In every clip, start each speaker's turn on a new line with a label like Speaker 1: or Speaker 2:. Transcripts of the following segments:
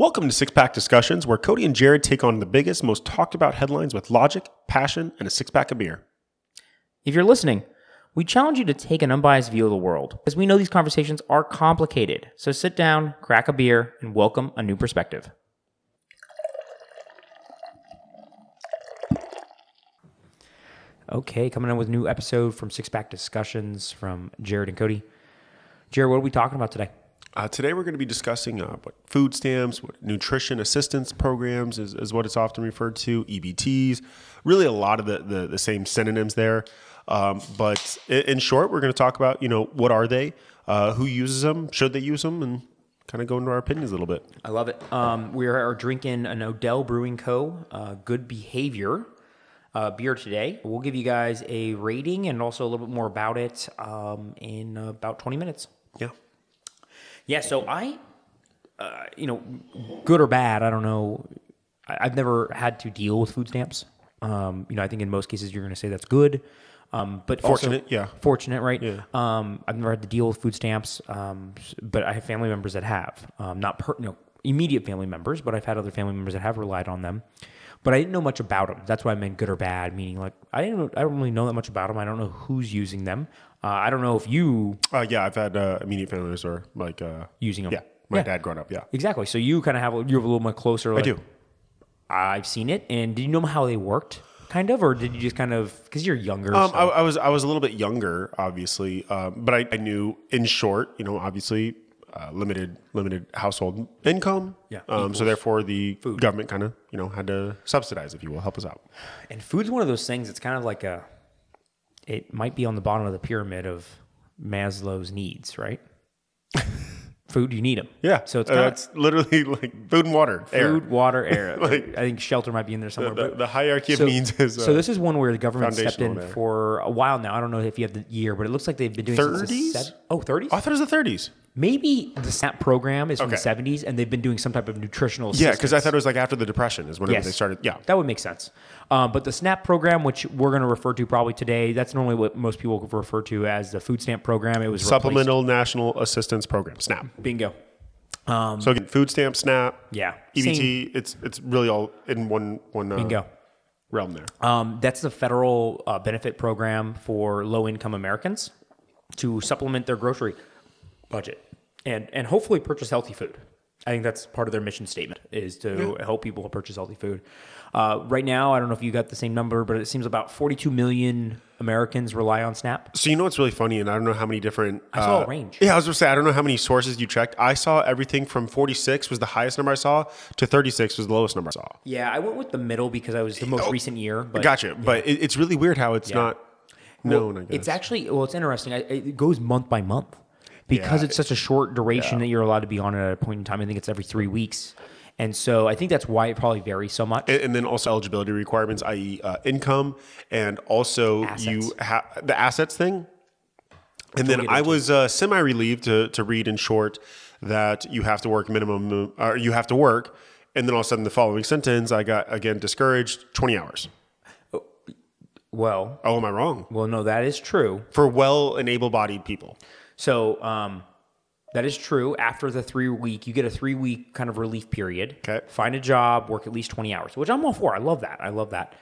Speaker 1: Welcome to Six Pack Discussions, where Cody and Jared take on the biggest, most talked about headlines with logic, passion, and a six pack of beer.
Speaker 2: If you're listening, we challenge you to take an unbiased view of the world, as we know these conversations are complicated. So sit down, crack a beer, and welcome a new perspective. Okay, coming in with a new episode from Six Pack Discussions from Jared and Cody. Jared, what are we talking about today?
Speaker 1: Uh, today, we're going to be discussing uh, what food stamps, what nutrition assistance programs is, is what it's often referred to, EBTs, really a lot of the, the, the same synonyms there. Um, but in, in short, we're going to talk about, you know, what are they, uh, who uses them, should they use them, and kind of go into our opinions a little bit.
Speaker 2: I love it. Um, we are drinking an Odell Brewing Co. Uh, Good Behavior uh, beer today. We'll give you guys a rating and also a little bit more about it um, in about 20 minutes.
Speaker 1: Yeah.
Speaker 2: Yeah, so I, uh, you know, good or bad, I don't know. I, I've never had to deal with food stamps. Um, you know, I think in most cases you're going to say that's good. Um, but also-
Speaker 1: Fortunate, yeah.
Speaker 2: fortunate, right?
Speaker 1: Yeah.
Speaker 2: Um, I've never had to deal with food stamps, um, but I have family members that have, um, not per, you know, immediate family members, but I've had other family members that have relied on them. But I didn't know much about them. That's why I meant good or bad, meaning like I didn't, I don't really know that much about them. I don't know who's using them. Uh, I don't know if you
Speaker 1: Uh, yeah, I've had uh, immediate families or like, uh,
Speaker 2: using them.
Speaker 1: yeah, my
Speaker 2: Yeah.
Speaker 1: dad growing up, yeah.
Speaker 2: Exactly. So you kind of have you have a little more closer.
Speaker 1: I do.
Speaker 2: I've seen it, and did you know how they worked? Kind of, or did you just kind of because you're younger?
Speaker 1: Um,
Speaker 2: so-
Speaker 1: I, I was I was a little bit younger, obviously, um, but I, I knew, in short, you know, obviously, uh, limited limited household income.
Speaker 2: Yeah,
Speaker 1: Um, so therefore, the food. government kind of you know had to subsidize, if you will, help us out.
Speaker 2: and food's one of those things. It's kind of like a. It might be on the bottom of the pyramid of Maslow's needs, right? Food, you need them.
Speaker 1: Yeah.
Speaker 2: So it's
Speaker 1: uh, it's literally like food and water, air.
Speaker 2: food, water, air. like, I think shelter might be in there somewhere.
Speaker 1: The,
Speaker 2: but
Speaker 1: the hierarchy
Speaker 2: so,
Speaker 1: of needs is uh,
Speaker 2: so this is one where the government stepped in
Speaker 1: there.
Speaker 2: for a while now. I don't know if you have the year, but it looks like they've been doing it since the
Speaker 1: 30s?
Speaker 2: Oh, 30s?
Speaker 1: I thought it was the thirties.
Speaker 2: Maybe the SNAP program is from
Speaker 1: Okay.
Speaker 2: the 70s, and they've been doing some type of nutritional
Speaker 1: Yeah, because I
Speaker 2: assistance.
Speaker 1: thought it was like after the depression is whenever
Speaker 2: Yes.
Speaker 1: they started. Yeah.
Speaker 2: That would make sense. Um, but the SNAP program, which we're going to refer to probably today, that's normally what most people refer to as the food stamp program. It was replaced-
Speaker 1: Supplemental National Assistance Program, SNAP.
Speaker 2: Bingo.
Speaker 1: So again, food stamp, SNAP,
Speaker 2: Yeah.
Speaker 1: EBT.
Speaker 2: Same.
Speaker 1: It's it's really all in one one uh,
Speaker 2: Bingo.
Speaker 1: realm there.
Speaker 2: Um, that's the federal uh, benefit program for low income Americans to supplement their grocery budget and, and hopefully purchase healthy food. I think that's part of their mission statement is to help people purchase healthy food. Uh, right now, I don't know if you got the same number, but it seems about 42 million Americans rely on SNAP.
Speaker 1: So you know what's really funny, and I don't know how many different.
Speaker 2: I saw a
Speaker 1: uh,
Speaker 2: range.
Speaker 1: Yeah, I was gonna say I don't know how many sources you checked. I saw everything from 46 was the highest number I saw to 36 was the lowest number I saw.
Speaker 2: Yeah, I went with the middle because I was the most recent year. But
Speaker 1: gotcha, but it, it's really weird how it's not known. I guess
Speaker 2: It's actually well, it's interesting. I, it goes month by month because
Speaker 1: Yeah.
Speaker 2: it's such a short duration that you're allowed to be on at a point in time. I think it's every three weeks, and so I think that's why it probably varies so much.
Speaker 1: and, and then also eligibility requirements, i.e., uh, income, and also you have the assets thing. And then I was uh, semi relieved to, to read in short that you have to work minimum, or you have to work. And then all of a sudden, the following sentence, I got again discouraged 20 hours.
Speaker 2: well,
Speaker 1: Oh, am I wrong?
Speaker 2: well, no, that is true.
Speaker 1: For well and able bodied people.
Speaker 2: So um, that is true. After the three week, you get a three week kind of relief period.
Speaker 1: Okay.
Speaker 2: Find a job, work at least twenty hours, which I'm all for. I love that. I love that.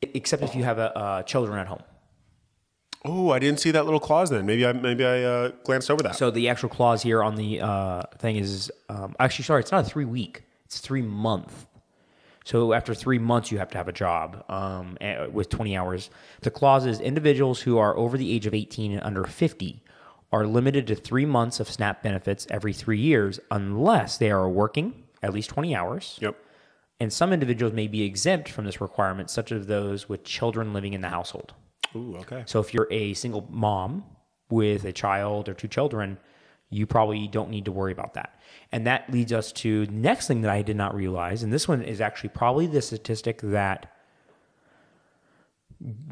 Speaker 2: Except if you have a, uh, children at home.
Speaker 1: Oh, I didn't see that little clause then. Maybe I maybe I uh, glanced over that.
Speaker 2: So the actual clause here on the uh, thing is um, actually sorry, it's not a three week; it's three month. So after three months, you have to have a job um, with twenty hours. The clause is individuals who are over the age of eighteen and under fifty are limited to three months of SNAP benefits every three years, unless they are working at least twenty hours.
Speaker 1: yep.
Speaker 2: And some individuals may be exempt from this requirement, such as those with children living in the household.
Speaker 1: Ooh, okay.
Speaker 2: So if you're a single mom with a child or two children, you probably don't need to worry about that. And that leads us to the next thing that I did not realize, and this one is actually probably the statistic that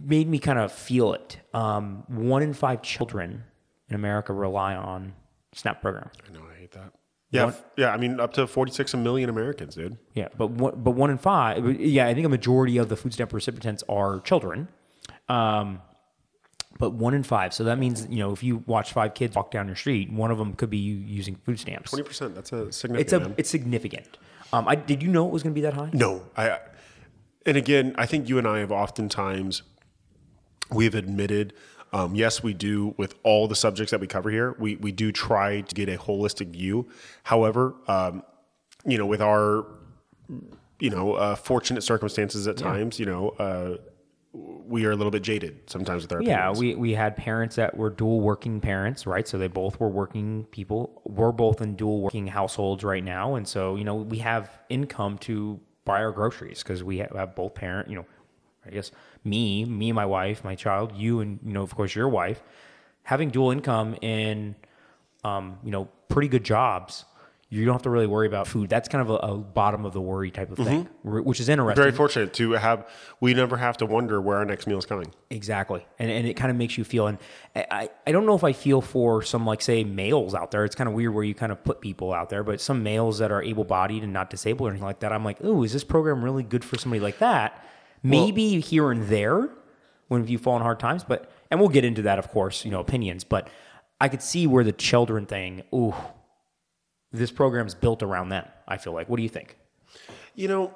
Speaker 2: made me kind of feel it. Um, one in five children in America rely on SNAP program.
Speaker 1: I know I hate that. Yeah,
Speaker 2: What?
Speaker 1: f- yeah. I mean, up to 46 million Americans, dude.
Speaker 2: Yeah, but one, but one in five. Yeah, I think a majority of the food stamp recipients are children. Um, But one in five. So that means, you know, if you watch five kids walk down your street, one of them could be using food stamps.
Speaker 1: Twenty percent. That's a significant.
Speaker 2: It's a
Speaker 1: man.
Speaker 2: it's significant. Um, I did you know it was going to be that high?
Speaker 1: No, I. And again, I think you and I have oftentimes we've admitted. Um, yes, we do with all the subjects that we cover here. We we do try to get a holistic view. However, um, you know, with our you know uh, fortunate circumstances at times, you know, uh, we are a little bit jaded sometimes with our parents.
Speaker 2: Yeah,
Speaker 1: opinions.
Speaker 2: we, we had parents that were dual working parents, right? So they both were working people. We're both in dual working households right now. And so, you know, we have income to buy our groceries because we have both parent, you know, I guess me, me my wife, my child, you and, you know, of course, your wife, having dual income and, um, you know, pretty good jobs. You don't have to really worry about food. That's kind of a, a bottom of the worry type of thing, wh- which is interesting.
Speaker 1: very fortunate to have. We never have to wonder where our next meal is coming.
Speaker 2: Exactly. And, and it kind of makes you feel, and I- I, don't know if I feel for some, like, say, males out there. It's kind of weird where you kind of put people out there, but some males that are able bodied and not disabled or anything like that, I'm like, ooh, is this program really good for somebody like that? Maybe here and there when you fall in hard times, but, and we'll get into that, of course, you know, opinions, but I could see where the children thing, ooh, this program's built around them, I feel like. What do you think?
Speaker 1: You know,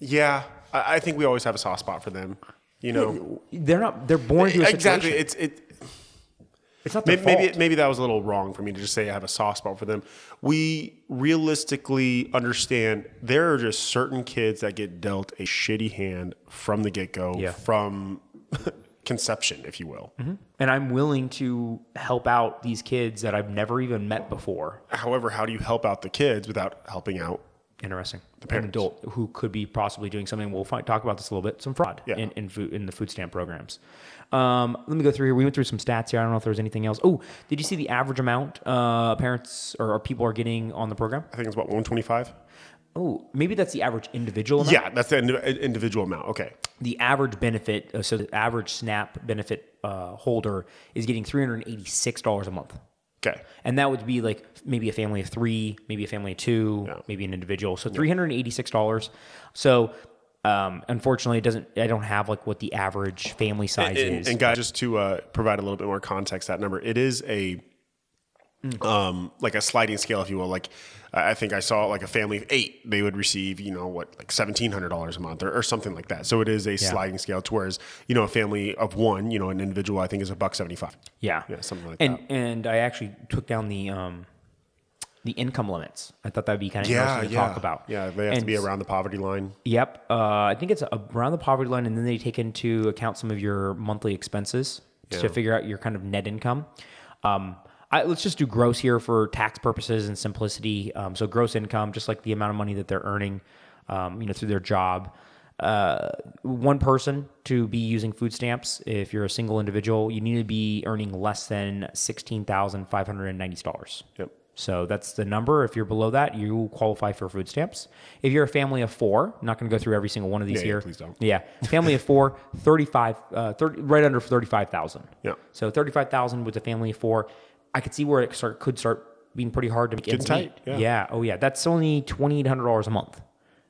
Speaker 1: yeah, I, I think we always have a soft spot for them. You know,
Speaker 2: They're not, they're born to a
Speaker 1: exactly.
Speaker 2: situation.
Speaker 1: It's it.
Speaker 2: It's not
Speaker 1: Maybe, maybe maybe that was a little wrong for me to just say I have a soft spot for them. We realistically understand there are just certain kids that get dealt a shitty hand from the get go,
Speaker 2: Yeah.
Speaker 1: from conception, if you will. Mm-hmm.
Speaker 2: and I'm willing to help out these kids that I've never even met before.
Speaker 1: However, how do you help out the kids without helping out?
Speaker 2: Interesting. An adult who could be possibly doing something. We'll find, talk about this a little bit. Some fraud
Speaker 1: Yeah.
Speaker 2: in, in food in the food stamp programs. Um, let me go through here. We went through some stats here. I don't know if there was anything else. Oh, did you see the average amount uh, parents or, or people are getting on the program?
Speaker 1: I think it's about one twenty five.
Speaker 2: Oh, maybe that's the average individual amount.
Speaker 1: Yeah, that's the indi- individual amount. Okay,
Speaker 2: The average benefit, uh, so the average SNAP benefit uh, holder is getting three hundred and eighty six dollars a month.
Speaker 1: Okay.
Speaker 2: And that would be like maybe a family of three, maybe a family of two,
Speaker 1: Yeah.
Speaker 2: maybe an individual. So three hundred and eighty six dollars. So um, unfortunately, it doesn't. I don't have like what the average family size
Speaker 1: and,
Speaker 2: is.
Speaker 1: and guys, just to uh, provide a little bit more context, that number it is a um, like a sliding scale, if you will. Like I think I saw like a family of eight, they would receive you know what like seventeen hundred dollars a month or, or something like that. So it is a sliding scale. To whereas you know a family of one, you know an individual, I think is a buck seventy five.
Speaker 2: yeah,
Speaker 1: Yeah, something like
Speaker 2: and
Speaker 1: that.
Speaker 2: and I actually took down the um, the income limits. I thought that'd be kind of
Speaker 1: Yeah,
Speaker 2: interesting to
Speaker 1: yeah.
Speaker 2: talk about.
Speaker 1: Yeah, they have to be around the poverty line.
Speaker 2: Yep. Uh, I think it's around the poverty line, and then they take into account some of your monthly expenses to figure out your kind of net income. Um, I, let's just do gross here for tax purposes and simplicity. Um, so gross income, just like the amount of money that they're earning, um, you know, through their job. Uh, one person to be using food stamps. If you're a single individual, you need to be earning less than sixteen thousand five hundred and ninety dollars.
Speaker 1: Yep.
Speaker 2: So that's the number. If you're below that, you qualify for food stamps. If you're a family of four, I'm not going to go through every single one of these
Speaker 1: Yeah, yeah,
Speaker 2: here.
Speaker 1: please don't.
Speaker 2: Yeah, family of four, 35, uh, 30, right under 35,000.
Speaker 1: Yeah.
Speaker 2: So 35,000 with a family of four. I could see where it start, could start being pretty hard to make ends
Speaker 1: tight,
Speaker 2: meet.
Speaker 1: yeah.
Speaker 2: Oh, yeah. That's only $2,800 a month,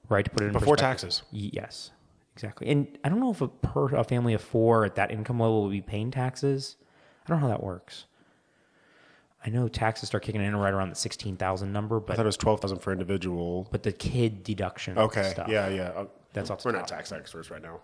Speaker 2: right? To put it in
Speaker 1: Before taxes.
Speaker 2: Yes, exactly. And I don't know if a, per, a family of four at that income level will be paying taxes. I don't know how that works. I know taxes start kicking in right around the sixteen thousand number, but I
Speaker 1: thought it was twelve thousand for individual.
Speaker 2: but the kid deduction.
Speaker 1: Okay,
Speaker 2: stuff,
Speaker 1: yeah, yeah. Uh,
Speaker 2: That's off
Speaker 1: We're not tax experts right now.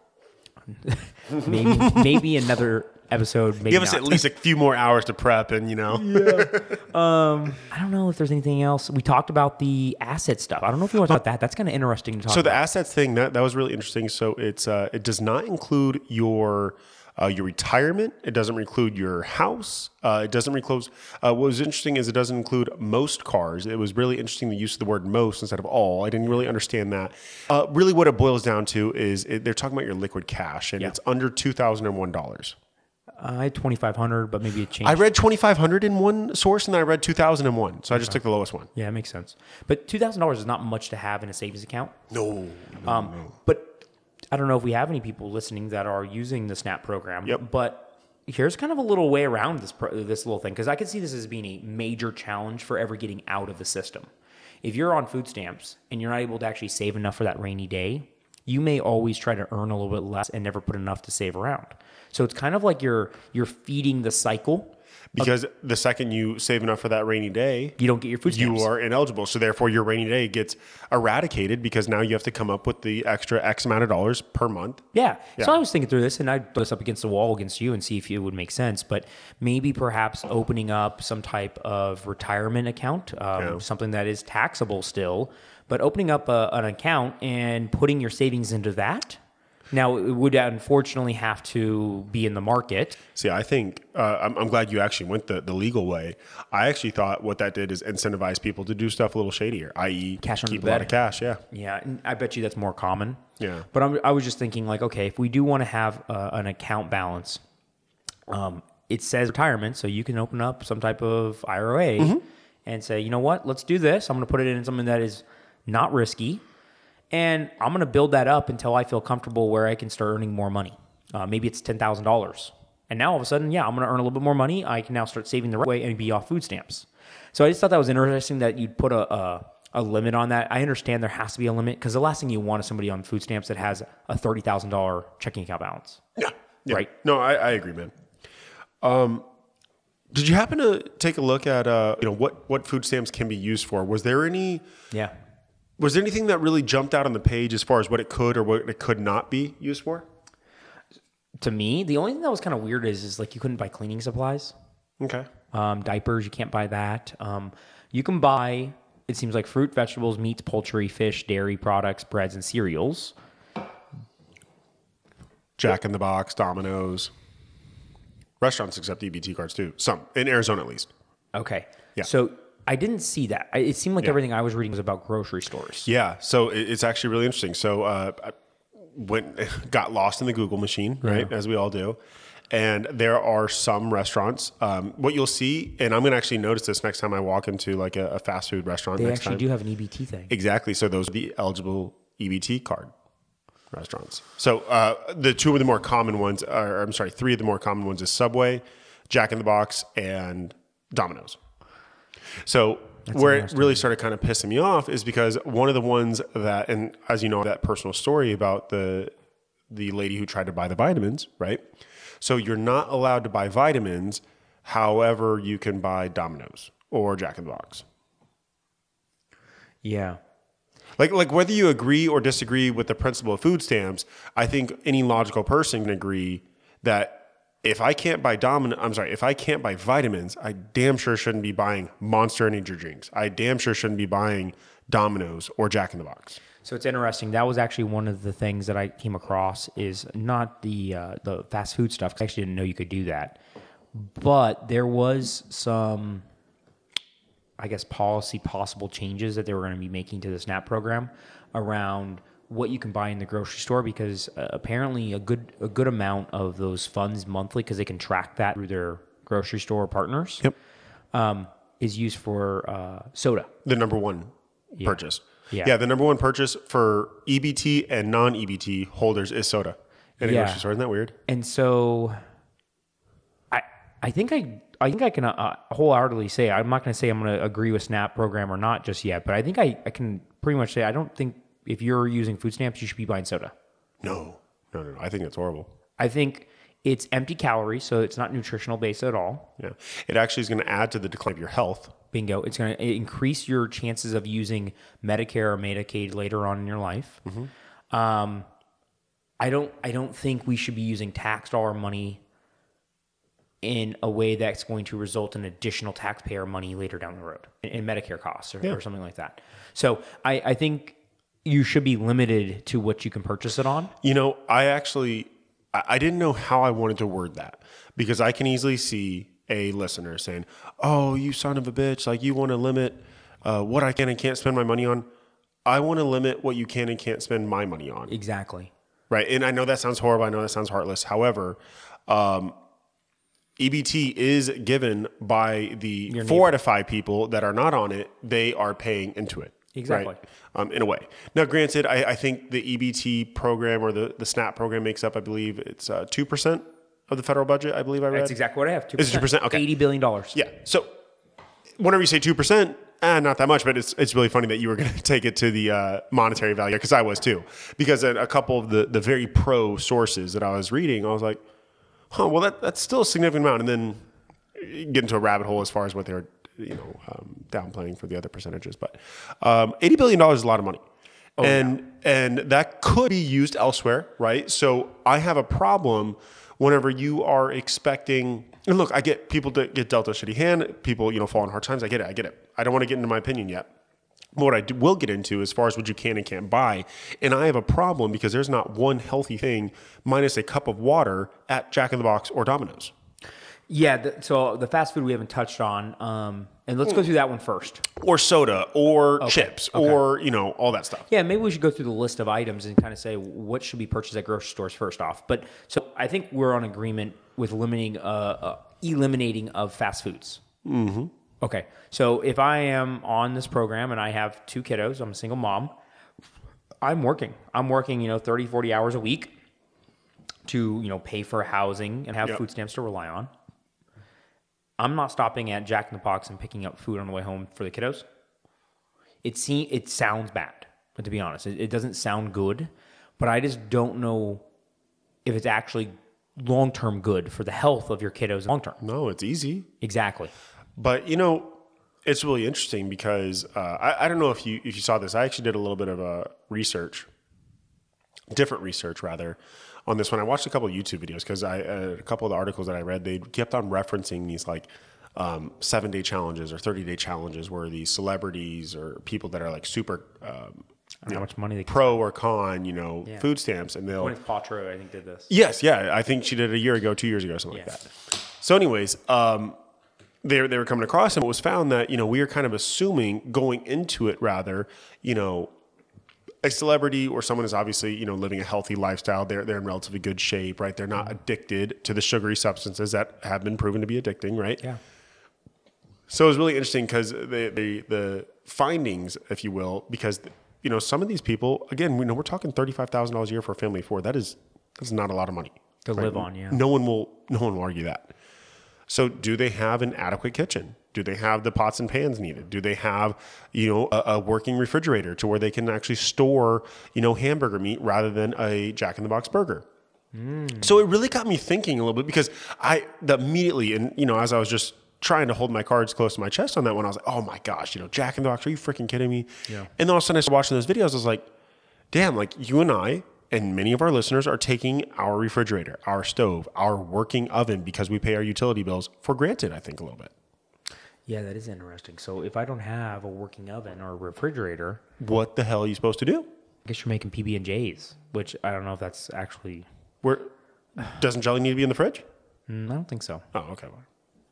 Speaker 2: Maybe maybe another episode. Maybe
Speaker 1: Give us
Speaker 2: not.
Speaker 1: at least a few more hours to prep, and you know. Yeah.
Speaker 2: Um, I don't know if there's anything else. We talked about the asset stuff. I don't know if you want to talk about that. That's kind of interesting to talk.
Speaker 1: So the assets thing that that was really interesting. So it's uh, it does not include your uh, your retirement. It doesn't include your house. Uh, it doesn't include. Uh, what was interesting is it doesn't include most cars. It was really interesting the use of the word most instead of all. I didn't really understand that. Uh, really, what it boils down to is it, they're talking about your liquid cash, and
Speaker 2: Yeah.
Speaker 1: it's under two thousand and one dollars.
Speaker 2: I had twenty five hundred, but maybe it changed.
Speaker 1: I read twenty five hundred in one source, and then I read two thousand and one. So I just took the lowest one.
Speaker 2: yeah, it makes sense. But two thousand dollars is not much to have in a savings account.
Speaker 1: No,
Speaker 2: Um, But I don't know if we have any people listening that are using the SNAP program.
Speaker 1: Yep.
Speaker 2: But here's kind of a little way around this pro- this little thing because I could see this as being a major challenge for ever getting out of the system. If you're on food stamps and you're not able to actually save enough for that rainy day, you may always try to earn a little bit less and never put enough to save around. So it's kind of like you're you're feeding the cycle.
Speaker 1: Because the second you save enough for that rainy day,
Speaker 2: You don't get your food stamps.
Speaker 1: you are ineligible. So therefore, your rainy day gets eradicated because now you have to come up with the extra X amount of dollars per month.
Speaker 2: Yeah.
Speaker 1: Yeah.
Speaker 2: So I was thinking through this, and I'd put this up against the wall against you and see if it would make sense. But maybe perhaps opening up some type of retirement account, um,
Speaker 1: Yeah.
Speaker 2: something that is taxable still, but opening up a, an account and putting your savings into that. Now, it would unfortunately have to be in the market.
Speaker 1: See, I think uh, I'm, I'm glad you actually went the, the legal way. I actually thought what that did is incentivize people to do stuff a little shadier, i.e.,
Speaker 2: Cash
Speaker 1: keep a lot of cash. Yeah.
Speaker 2: Yeah, and I bet you that's more common.
Speaker 1: Yeah.
Speaker 2: But I'm, I was just thinking, like, okay, if we do want to have uh, an account balance, um, it says retirement, so you can open up some type of IRA
Speaker 1: Mm-hmm.
Speaker 2: and say, you know what, let's do this. I'm going to put it in something that is not risky, and I'm going to build that up until I feel comfortable where I can start earning more money. Uh, maybe it's ten thousand dollars, and now all of a sudden, yeah, I'm going to earn a little bit more money. I can now start saving the right way and be off food stamps. So I just thought that was interesting that you'd put a, a a limit on that. I understand there has to be a limit because the last thing you want is somebody on food stamps that has a thirty thousand dollar checking account balance.
Speaker 1: Yeah. yeah.
Speaker 2: Right.
Speaker 1: No, I, I agree, man. Um, did you happen to take a look at uh, you know what what food stamps can be used for? Was there any
Speaker 2: Yeah.
Speaker 1: Was there anything that really jumped out on the page as far as what it could or what it could not be used for?
Speaker 2: To me, the only thing that was kind of weird is is like you couldn't buy cleaning supplies,
Speaker 1: Okay.
Speaker 2: um, diapers. You can't buy that. Um, you can buy. It seems like fruit, vegetables, meats, poultry, fish, dairy products, breads, and cereals.
Speaker 1: Jack in the Box, Domino's, restaurants accept EBT cards too. Some in Arizona at least.
Speaker 2: Okay.
Speaker 1: Yeah.
Speaker 2: So I didn't see that. I, it seemed like
Speaker 1: Yeah.
Speaker 2: everything I was reading was about grocery stores.
Speaker 1: Yeah, so it- it's actually really interesting. So uh, I went got lost in the Google machine, right, as we all do. And there are some restaurants. Um, what you'll see, and I'm going to actually notice this next time I walk into like a, a fast food restaurant.
Speaker 2: They actually
Speaker 1: time.
Speaker 2: do have an EBT thing.
Speaker 1: Exactly. So those are the eligible EBT card restaurants. So uh, the two of the more common ones, are, I'm sorry, three of the more common ones is Subway, Jack in the Box, and Domino's. So where it really started kind of pissing me off is because one of the ones that, and as you know, that personal story about the the lady who tried to buy the vitamins, right? So you're not allowed to buy vitamins. However, you can buy Domino's or Jack in the Box.
Speaker 2: Yeah.
Speaker 1: Like, like whether you agree or disagree with the principle of food stamps, I think any logical person can agree that if I can't buy Domino, I'm sorry, if I can't buy vitamins, I damn sure shouldn't be buying Monster Energy drinks. I damn sure shouldn't be buying Domino's or Jack in the Box.
Speaker 2: So it's interesting. That was actually one of the things that I came across is not the uh, the fast food stuff. 'cause I actually didn't know you could do that, but there was some, I guess, policy possible changes that they were going to be making to the SNAP program around what you can buy in the grocery store because uh, apparently a good a good amount of those funds monthly because they can track that through their grocery store partners.
Speaker 1: Yep.
Speaker 2: Um, is used for uh, soda.
Speaker 1: The number one purchase.
Speaker 2: Yeah.
Speaker 1: yeah, the number one purchase for EBT and non EBT holders is soda in a
Speaker 2: Yeah.
Speaker 1: grocery store. Isn't that weird?
Speaker 2: And so, I I think I I think I can uh, wholeheartedly say I'm not going to say I'm going to agree with SNAP program or not just yet, but I think I, I can pretty much say I don't think if you're using food stamps you should be buying soda.
Speaker 1: No, no, no, no. I think that's horrible.
Speaker 2: I think it's empty calories, so it's not nutritional based at all.
Speaker 1: Yeah, it actually is going to add to the decline of your health.
Speaker 2: Bingo! It's going to increase your chances of using Medicare or Medicaid later on in your life. Um, I don't. I don't think we should be using tax dollar money in a way that's going to result in additional taxpayer money later down the road in, in Medicare costs or, or something like that. So I, I think you should be limited to what you can purchase it on.
Speaker 1: You know, I actually I didn't know how I wanted to word that because I can easily see a listener saying, "Oh, you son of a bitch! Like you want to limit uh, what I can and can't spend my money on. I want to limit what you can and can't spend my money on."
Speaker 2: Exactly.
Speaker 1: Right. And I know that sounds horrible. I know that sounds heartless. However, um, EBT is given by the four out of five people that are not on it. They are paying into it.
Speaker 2: Exactly.
Speaker 1: Right? Um, in a way. Now, granted, I, I think the EBT program or the, the SNAP program makes up, I believe it's uh, 2% of the federal budget, I believe I read.
Speaker 2: That's exactly what I have. 2%.
Speaker 1: Is 2%? Okay.
Speaker 2: $80 billion.
Speaker 1: Yeah. So whenever you say 2%, eh, not that much, but it's it's really funny that you were going to take it to the uh, monetary value because I was too. Because a, a couple of the the very pro sources that I was reading, I was like, huh, well that that's still a significant amount, and then get into a rabbit hole as far as what they're you know um, downplaying for the other percentages. But um, eighty billion dollars is a lot of money. and and that could be used elsewhere, right? So I have a problem whenever you are expecting. And look, I get people that get dealt a shitty hand. People, you know, fall in hard times. I get it. I get it. I don't want to get into my opinion yet. But what I do, will get into as far as what you can and can't buy, and I have a problem because there's not one healthy thing minus a cup of water at Jack in the Box or Domino's
Speaker 2: Yeah. The, so the fast food we haven't touched on, um, and let's go through that one first.
Speaker 1: or soda or chips
Speaker 2: okay.
Speaker 1: or you know all that stuff.
Speaker 2: Yeah, maybe we should go through the list of items and kind of say what should be purchased at grocery stores first off. But so I think we're on agreement with limiting, uh, uh eliminating of fast foods. Mm-hmm. Okay, so if I am on this program and I have two kiddos, I'm a single mom. I'm working. I'm working, you know, 30, 40 hours a week to, you know, pay for housing and have
Speaker 1: Yep.
Speaker 2: food stamps to rely on. I'm not stopping at Jack in the Box and picking up food on the way home for the kiddos it seems it sounds bad but to be honest it, it doesn't sound good but i just don't know if it's actually long-term good for the health of your kiddos long term
Speaker 1: No, it's easy.
Speaker 2: exactly
Speaker 1: But you know, it's really interesting because uh, I, I don't know if you if you saw this. I actually did a little bit of uh, research, different research rather, on this one. I watched a couple of YouTube videos because I uh, a couple of the articles that I read they kept on referencing these like um, seven day challenges or thirty day challenges where these celebrities or people that are like super um,
Speaker 2: how much money they can
Speaker 1: pro or con, you know, food stamps, and they'll
Speaker 2: Gwyneth Paltrow, I think, did this.
Speaker 1: Yes, yeah. I think she did it a year ago, two years ago, something like that. So, anyways, um, they they were coming across, and it was found that you know we are kind of assuming going into it rather, you know, a celebrity or someone is obviously you know living a healthy lifestyle. They're they're in relatively good shape, right? They're not addicted to the sugary substances that have been proven to be addicting, right?
Speaker 2: Yeah.
Speaker 1: So it was really interesting because the, the the findings, if you will, because you know some of these people, again, we know we're talking thirty five thousand dollars a year for a family of four. That is that's not a lot of money
Speaker 2: To live on, yeah.
Speaker 1: No one will no one will argue that. So do they have an adequate kitchen? Do they have the pots and pans needed? Do they have you know a, a working refrigerator to where they can actually store you know hamburger meat rather than a Jack in the Box burger? Mm. So it really got me thinking a little bit because I the immediately and you know as I was just trying to hold my cards close to my chest on that one, I was like, oh my gosh, you know, Jack in the Box, are you freaking kidding me?
Speaker 2: Yeah.
Speaker 1: And then all of a sudden I started watching those videos. I was like, damn, like you and I and many of our listeners are taking our refrigerator, our stove, our working oven because we pay our utility bills for granted. I think a little bit.
Speaker 2: Yeah, that is interesting. So if I don't have a working oven or a refrigerator,
Speaker 1: What the hell are you supposed to do?
Speaker 2: I guess you're making PB and J's, which I don't know if that's actually.
Speaker 1: Where doesn't jelly need to be in the fridge?
Speaker 2: Mm, I don't think so.
Speaker 1: Oh, okay. well,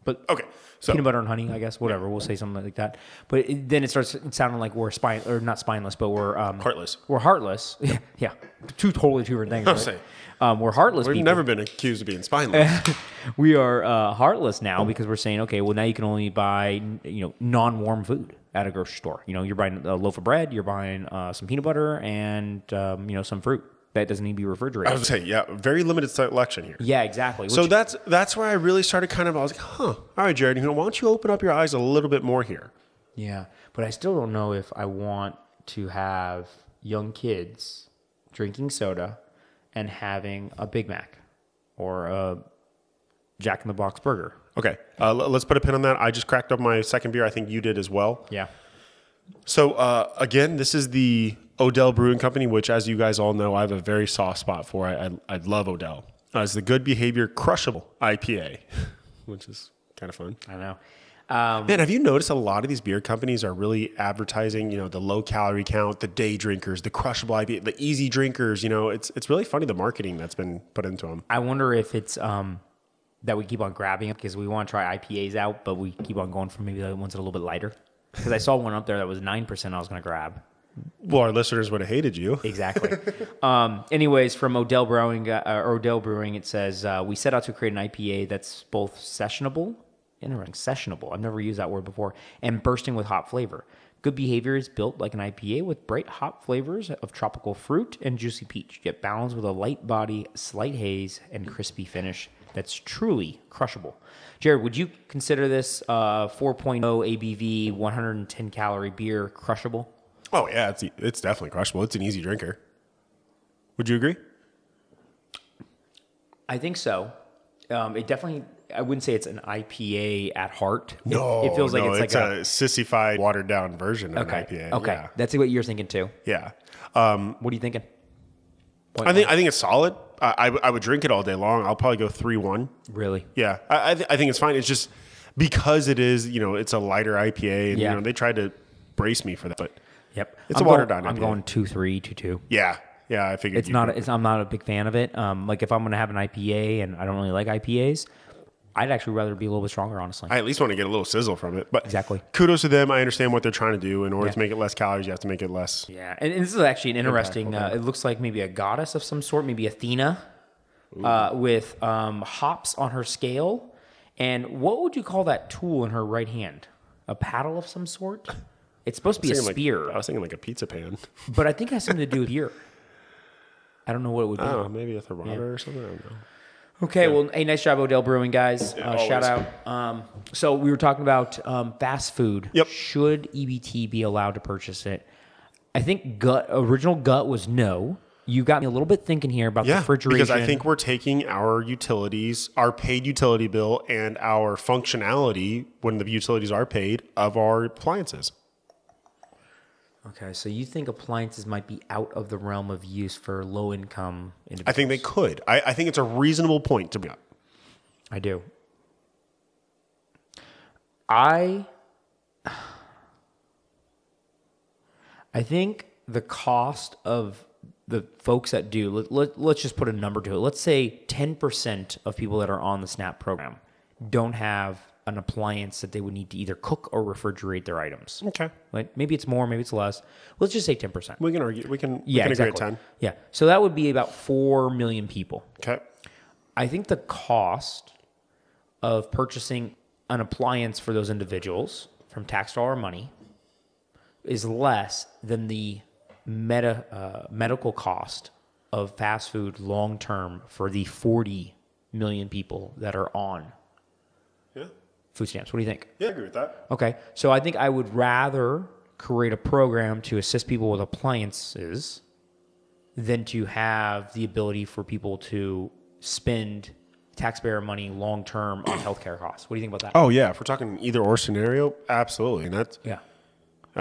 Speaker 2: But
Speaker 1: Okay. So
Speaker 2: peanut butter and honey, I guess. Whatever, we'll say something like that. But it, then it starts sounding like we're spine or not spineless, but we're um,
Speaker 1: Heartless.
Speaker 2: We're heartless. Yeah, yeah. Two totally two different things. Right?
Speaker 1: saying.
Speaker 2: Um, we're heartless.
Speaker 1: we've
Speaker 2: people.
Speaker 1: never been accused of being spineless.
Speaker 2: we are uh, heartless now because we're saying, okay, well now you can only buy you know non-warm food at a grocery store. You know, you're buying a loaf of bread, you're buying uh, some peanut butter, and um, you know some fruit that doesn't need to be refrigerated.
Speaker 1: I was saying, yeah, very limited selection here.
Speaker 2: yeah, exactly.
Speaker 1: So
Speaker 2: Which-
Speaker 1: that's that's where I really started kind of. I was like, huh. All right, Jared. You know, why don't you open up your eyes a little bit more here?
Speaker 2: Yeah, but I still don't know if I want to have young kids drinking soda and having a Big Mac or a Jack in the Box burger.
Speaker 1: Okay, uh, l- let's put a pin on that. I just cracked up my second beer. I think you did as well.
Speaker 2: Yeah.
Speaker 1: So uh, again, this is the Odell Brewing Company, which, as you guys all know, I have a very soft spot for. I I, I love Odell. Uh, it's the Good Behavior Crushable IPA, which is kind of fun.
Speaker 2: I know. Um,
Speaker 1: Man, have you noticed a lot of these beer companies are really advertising, you know, the low calorie count, the day drinkers, the crushable IPA, the easy drinkers. You know, it's it's really funny the marketing that's been put into them.
Speaker 2: I wonder if it's um, that we keep on grabbing it because we want to try IPAs out, but we keep on going for maybe the ones that are a little bit lighter. Because I saw one up there that was nine percent. I was going to grab.
Speaker 1: Well, our listeners would have hated you.
Speaker 2: Exactly. um, anyways, from Odell Brewing, uh, Odell Brewing, it says uh, we set out to create an IPA that's both sessionable, interesting, sessionable. I've never used that word before, and bursting with hop flavor. Good behavior is built like an IPA with bright hop flavors of tropical fruit and juicy peach, yet balanced with a light body, slight haze, and crispy finish that's truly crushable. Jared, would you consider this uh, 4.0 ABV, 110 calorie beer crushable?
Speaker 1: Oh yeah, it's it's definitely crushable. It's an easy drinker. Would you agree?
Speaker 2: I think so. Um, it definitely. I wouldn't say it's an IPA at heart. It-
Speaker 1: No,
Speaker 2: it, feels like
Speaker 1: no,
Speaker 2: it's like a,
Speaker 1: a, sissified, watered down version of
Speaker 2: okay.
Speaker 1: an IPA.
Speaker 2: Okay,
Speaker 1: Yeah.
Speaker 2: that's what you're thinking too.
Speaker 1: yeah. Um,
Speaker 2: What are you thinking?
Speaker 1: I think I think it's solid. I, I I would drink it all day long. I'll probably go three one.
Speaker 2: Really?
Speaker 1: Yeah, I I, th- I think it's fine. It's just because it is you know it's a lighter IPA and
Speaker 2: Yeah.
Speaker 1: you know they tried to brace me for that, but
Speaker 2: Yep.
Speaker 1: It's
Speaker 2: I'm
Speaker 1: a watered
Speaker 2: going,
Speaker 1: down
Speaker 2: I'm
Speaker 1: IPA.
Speaker 2: going two three two two.
Speaker 1: yeah, yeah. I figured
Speaker 2: It's not. It's, I'm not a big fan of it. Um, like if I'm going to have an IPA and I don't really like IPAs, I'd actually rather be a little bit stronger, honestly.
Speaker 1: I at least want to get a little sizzle from it. But
Speaker 2: Exactly.
Speaker 1: kudos to them. I understand what they're trying to do. In order
Speaker 2: Yeah.
Speaker 1: to make it less calories, you have to make it less.
Speaker 2: yeah, and, and this is actually an interesting. Uh, it looks like maybe a goddess of some sort, maybe Athena, uh, with um, hops on her scale. And what would you call that tool in her right hand? A paddle of some sort. It's supposed to be a
Speaker 1: like-
Speaker 2: spear,
Speaker 1: I was thinking like a pizza pan.
Speaker 2: but I think it has something to do with beer. I don't know what it would be.
Speaker 1: I maybe a thermometer or something. I don't know.
Speaker 2: Okay, well, hey, nice job, Odell Brewing guys. uh, shout out. Um, so we were talking about um, fast food.
Speaker 1: Yep.
Speaker 2: Should EBT be allowed to purchase it? I think gut original gut was no. You got me a little bit thinking here about the
Speaker 1: Yeah,
Speaker 2: refrigeration.
Speaker 1: because I think we're taking our utilities, our paid utility bill, and our functionality when the utilities are paid of our appliances.
Speaker 2: Okay, so you think appliances might be out of the realm of use for low income individuals?
Speaker 1: I think they could. I, I think it's a reasonable point to bring up.
Speaker 2: I do. I I think the cost of the folks that do let, let, let's just put a number to it. Let's say 10% of people that are on the SNAP program don't have an appliance that they would need to either cook or refrigerate their items.
Speaker 1: Okay.
Speaker 2: Like maybe it's more, maybe it's less. Let's just say 10%.
Speaker 1: We can argue. We can,
Speaker 2: Yeah,
Speaker 1: we can
Speaker 2: exactly.
Speaker 1: 10.
Speaker 2: Yeah. So that would be about 4 million people.
Speaker 1: Okay.
Speaker 2: I think the cost of purchasing an appliance for those individuals from tax dollar money is less than the meta, uh, medical cost of fast food long term for the 40 million people that are on. Food stamps. What do you think?
Speaker 1: Yeah, I agree with that.
Speaker 2: Okay, so I think I would rather create a program to assist people with appliances than to have the ability for people to spend taxpayer money long term on healthcare costs. What do you think about that?
Speaker 1: Oh, yeah. If we're talking either or scenario, absolutely. And that's,
Speaker 2: Yeah,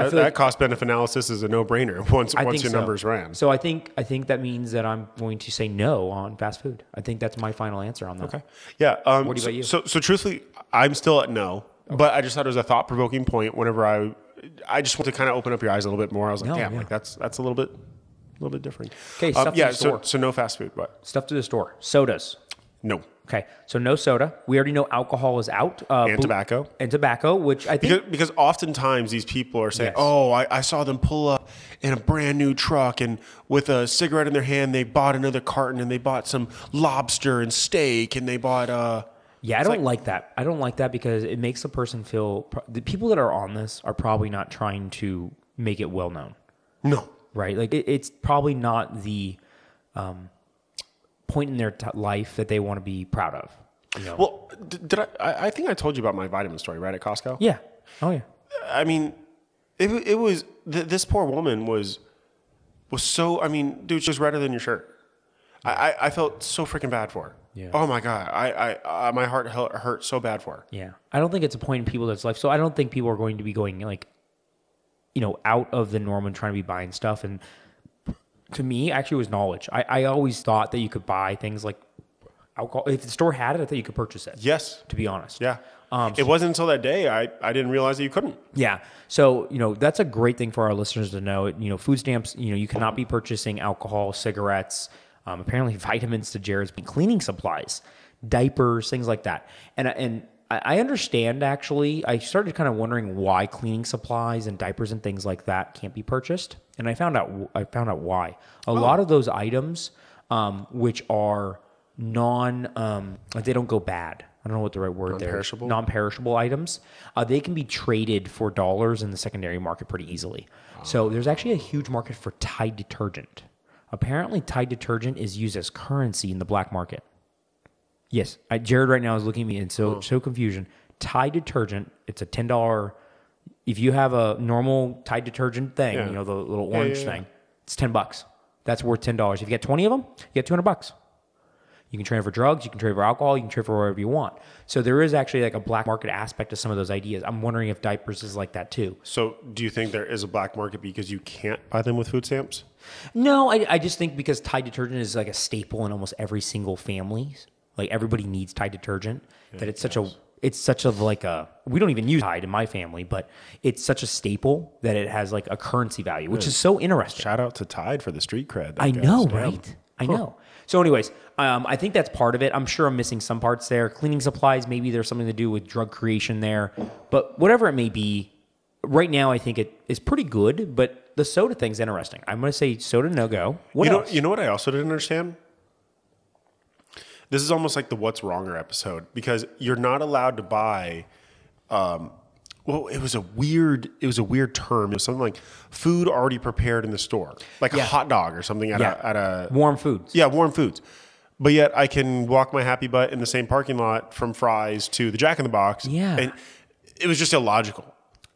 Speaker 1: that,
Speaker 2: like-
Speaker 1: cost benefit analysis is a no brainer once,
Speaker 2: I
Speaker 1: once your
Speaker 2: so.
Speaker 1: numbers ran.
Speaker 2: So I think I think that means that I'm going to say no on fast food. I think that's my final answer on that.
Speaker 1: Okay. Yeah. Um,
Speaker 2: What
Speaker 1: so,
Speaker 2: about you?
Speaker 1: So, so truthfully, I'm still at no, but I just thought it was a thought provoking point. Whenever I, I just want to kind of open up your eyes a little bit more. I was like,
Speaker 2: No,
Speaker 1: damn,
Speaker 2: yeah.
Speaker 1: like that's that's a little bit, a little bit different.
Speaker 2: Okay,
Speaker 1: Um,
Speaker 2: stuff to
Speaker 1: yeah.
Speaker 2: the
Speaker 1: So,
Speaker 2: store.
Speaker 1: so no fast food, but
Speaker 2: Stuff to the store. Sodas.
Speaker 1: no.
Speaker 2: Okay, so no soda. We already know alcohol is out. Uh,
Speaker 1: And tobacco.
Speaker 2: And tobacco, which I think
Speaker 1: Because, because oftentimes these people are saying,
Speaker 2: Yes.
Speaker 1: "Oh, I, I saw them pull up in a brand new truck and with a cigarette in their hand, they bought another carton and they bought some lobster and steak and they bought uh."
Speaker 2: Yeah, I don't like, that. I don't like that because it makes the person feel pro- the people that are on this are probably not trying to make it well known,
Speaker 1: No.
Speaker 2: right? Like it, it's probably not the um, point in their t- life that they want to be proud of. You know?
Speaker 1: Well, did I, I? I think I told you about my vitamin story, right? At Costco.
Speaker 2: yeah. Oh yeah.
Speaker 1: I mean, it, it was th- this poor woman was was so. I mean, dude, she was redder than your shirt. I, I, I felt so freaking bad for her.
Speaker 2: Yeah.
Speaker 1: Oh my god, I, I uh, my heart hurt hurt so bad for her.
Speaker 2: Yeah. I don't think it's a point in people that's life. So I don't think people are going to be going like, you know, out of the norm and trying to be buying stuff. And to me, actually, was knowledge. I, I always thought that you could buy things like alcohol. If the store had it, I thought you could purchase it.
Speaker 1: Yes.
Speaker 2: To be honest.
Speaker 1: Yeah.
Speaker 2: Um,
Speaker 1: it wasn't until that day I, I didn't realize that you couldn't.
Speaker 2: Yeah. So, you know, that's a great thing for our listeners to know. You know, food stamps, you know, you cannot be purchasing alcohol, cigarettes, um, apparently vitamins to Jared's cleaning supplies, diapers, things like that. And, and I understand actually, I started kind of wondering why cleaning supplies and diapers and things like that can't be purchased. And I found out, I found out why. A lot of those items, um, which are non, um, like they don't go bad. I don't know what the right word there. is.
Speaker 1: Non-perishable?
Speaker 2: Items, uh, they can be traded for dollars in the secondary market pretty easily. So there's actually a huge market for Tide detergent. Apparently, Tide detergent is used as currency in the black market. Yes, I, Jared right now is looking at me and so
Speaker 1: Oh.
Speaker 2: so confusion. Tide detergent. It's a ten dollar. If you have a normal Tide detergent thing,
Speaker 1: Yeah.
Speaker 2: you know the little orange
Speaker 1: yeah, yeah.
Speaker 2: thing, it's ten bucks. That's worth ten dollars. If you get twenty of them, you get two hundred bucks. You can trade for drugs. You can trade for alcohol. You can trade for whatever you want. So there is actually like a black market aspect to some of those ideas. I'm wondering if diapers is like that too.
Speaker 1: So, do you think there is a black market because you can't buy them with food stamps?
Speaker 2: No, I, I just think because Tide detergent is like a staple in almost every single family. Like everybody needs Tide detergent. that it's such a it's such a like a we don't even use Tide in my family, but it's such a staple that it has like a currency value, which is so interesting.
Speaker 1: Shout out to Tide for the street cred.
Speaker 2: I know,
Speaker 1: Damn.
Speaker 2: right? I know. So, anyways, um, I think that's part of it. I'm sure I'm missing some parts there. Cleaning supplies, maybe there's something to do with drug creation there, but whatever it may be, right now I think it is pretty good. But the soda thing's interesting. I'm going to say soda no go. What
Speaker 1: you know,
Speaker 2: else?
Speaker 1: you know what I also didn't understand? This is almost like the "What's Wronger" episode because you're not allowed to buy. Um, well, it was a weird. It was a weird term. It was something like food already prepared in the store, like
Speaker 2: Yeah.
Speaker 1: a hot dog or something at
Speaker 2: Yeah.
Speaker 1: a at a
Speaker 2: Warm foods.
Speaker 1: yeah warm foods. But yet I can walk my happy butt in the same parking lot from Fry's to the Jack in the Box.
Speaker 2: Yeah.
Speaker 1: and it was just illogical.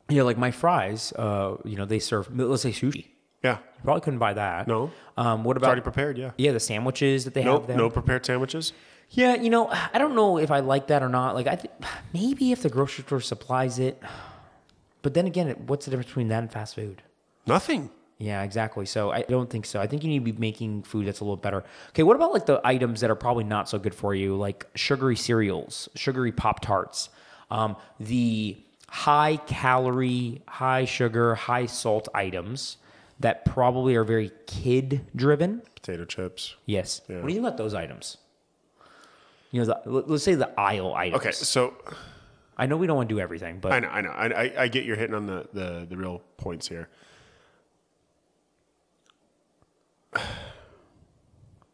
Speaker 2: Yeah, like my Fry's, uh, you know, they serve, let's say sushi.
Speaker 1: Yeah,
Speaker 2: You probably couldn't buy that.
Speaker 1: No.
Speaker 2: Um, what
Speaker 1: it's
Speaker 2: about,
Speaker 1: already prepared. Yeah,
Speaker 2: yeah, the sandwiches that they
Speaker 1: no
Speaker 2: have there?
Speaker 1: no prepared sandwiches.
Speaker 2: Yeah, you know, I don't know if I like that or not. Like, I th- maybe if the grocery store supplies it, but then again, what's the difference between that and fast food?
Speaker 1: Nothing.
Speaker 2: Yeah, exactly. So I don't think so. I think you need to be making food that's a little better. Okay, what about like the items that are probably not so good for you, like sugary cereals, sugary pop tarts, um, the high calorie, high sugar, high salt items that probably are very kid driven.
Speaker 1: Potato chips.
Speaker 2: Yes. What do you think about those items? You know, the, let- let's say the aisle items.
Speaker 1: Okay, so
Speaker 2: I know we don't want to do everything, but
Speaker 1: I know, I know, I, I, I get you're hitting on the, the the real points here.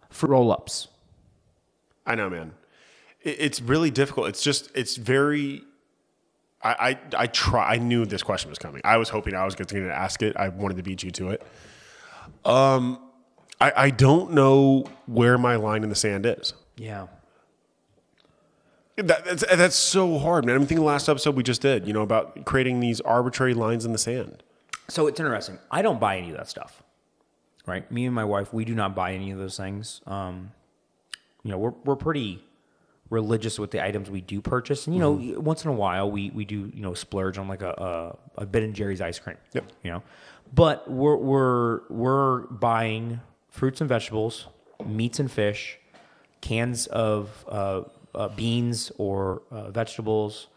Speaker 2: fruit roll ups.
Speaker 1: I know, man. It, it's really difficult. It's just, it's very. I, I I try. I knew this question was coming. I was hoping I was going to ask it. I wanted to beat you to it. Um, I I don't know where my line in the sand is.
Speaker 2: Yeah.
Speaker 1: That, that's that's so hard, man. I'm thinking the last episode we just did, you know, about creating these arbitrary lines in the sand.
Speaker 2: So it's interesting. I don't buy any of that stuff. Right? Me and my wife, we do not buy any of those things. Um, you know, we're we're pretty religious with the items we do purchase, and you know, once in a while we we do you know splurge on like a a, a Ben and Jerry's ice cream.
Speaker 1: Yep.
Speaker 2: You know, but we're we're we're buying fruits and vegetables, meats and fish, cans of uh, uh, beans or uh, vegetables,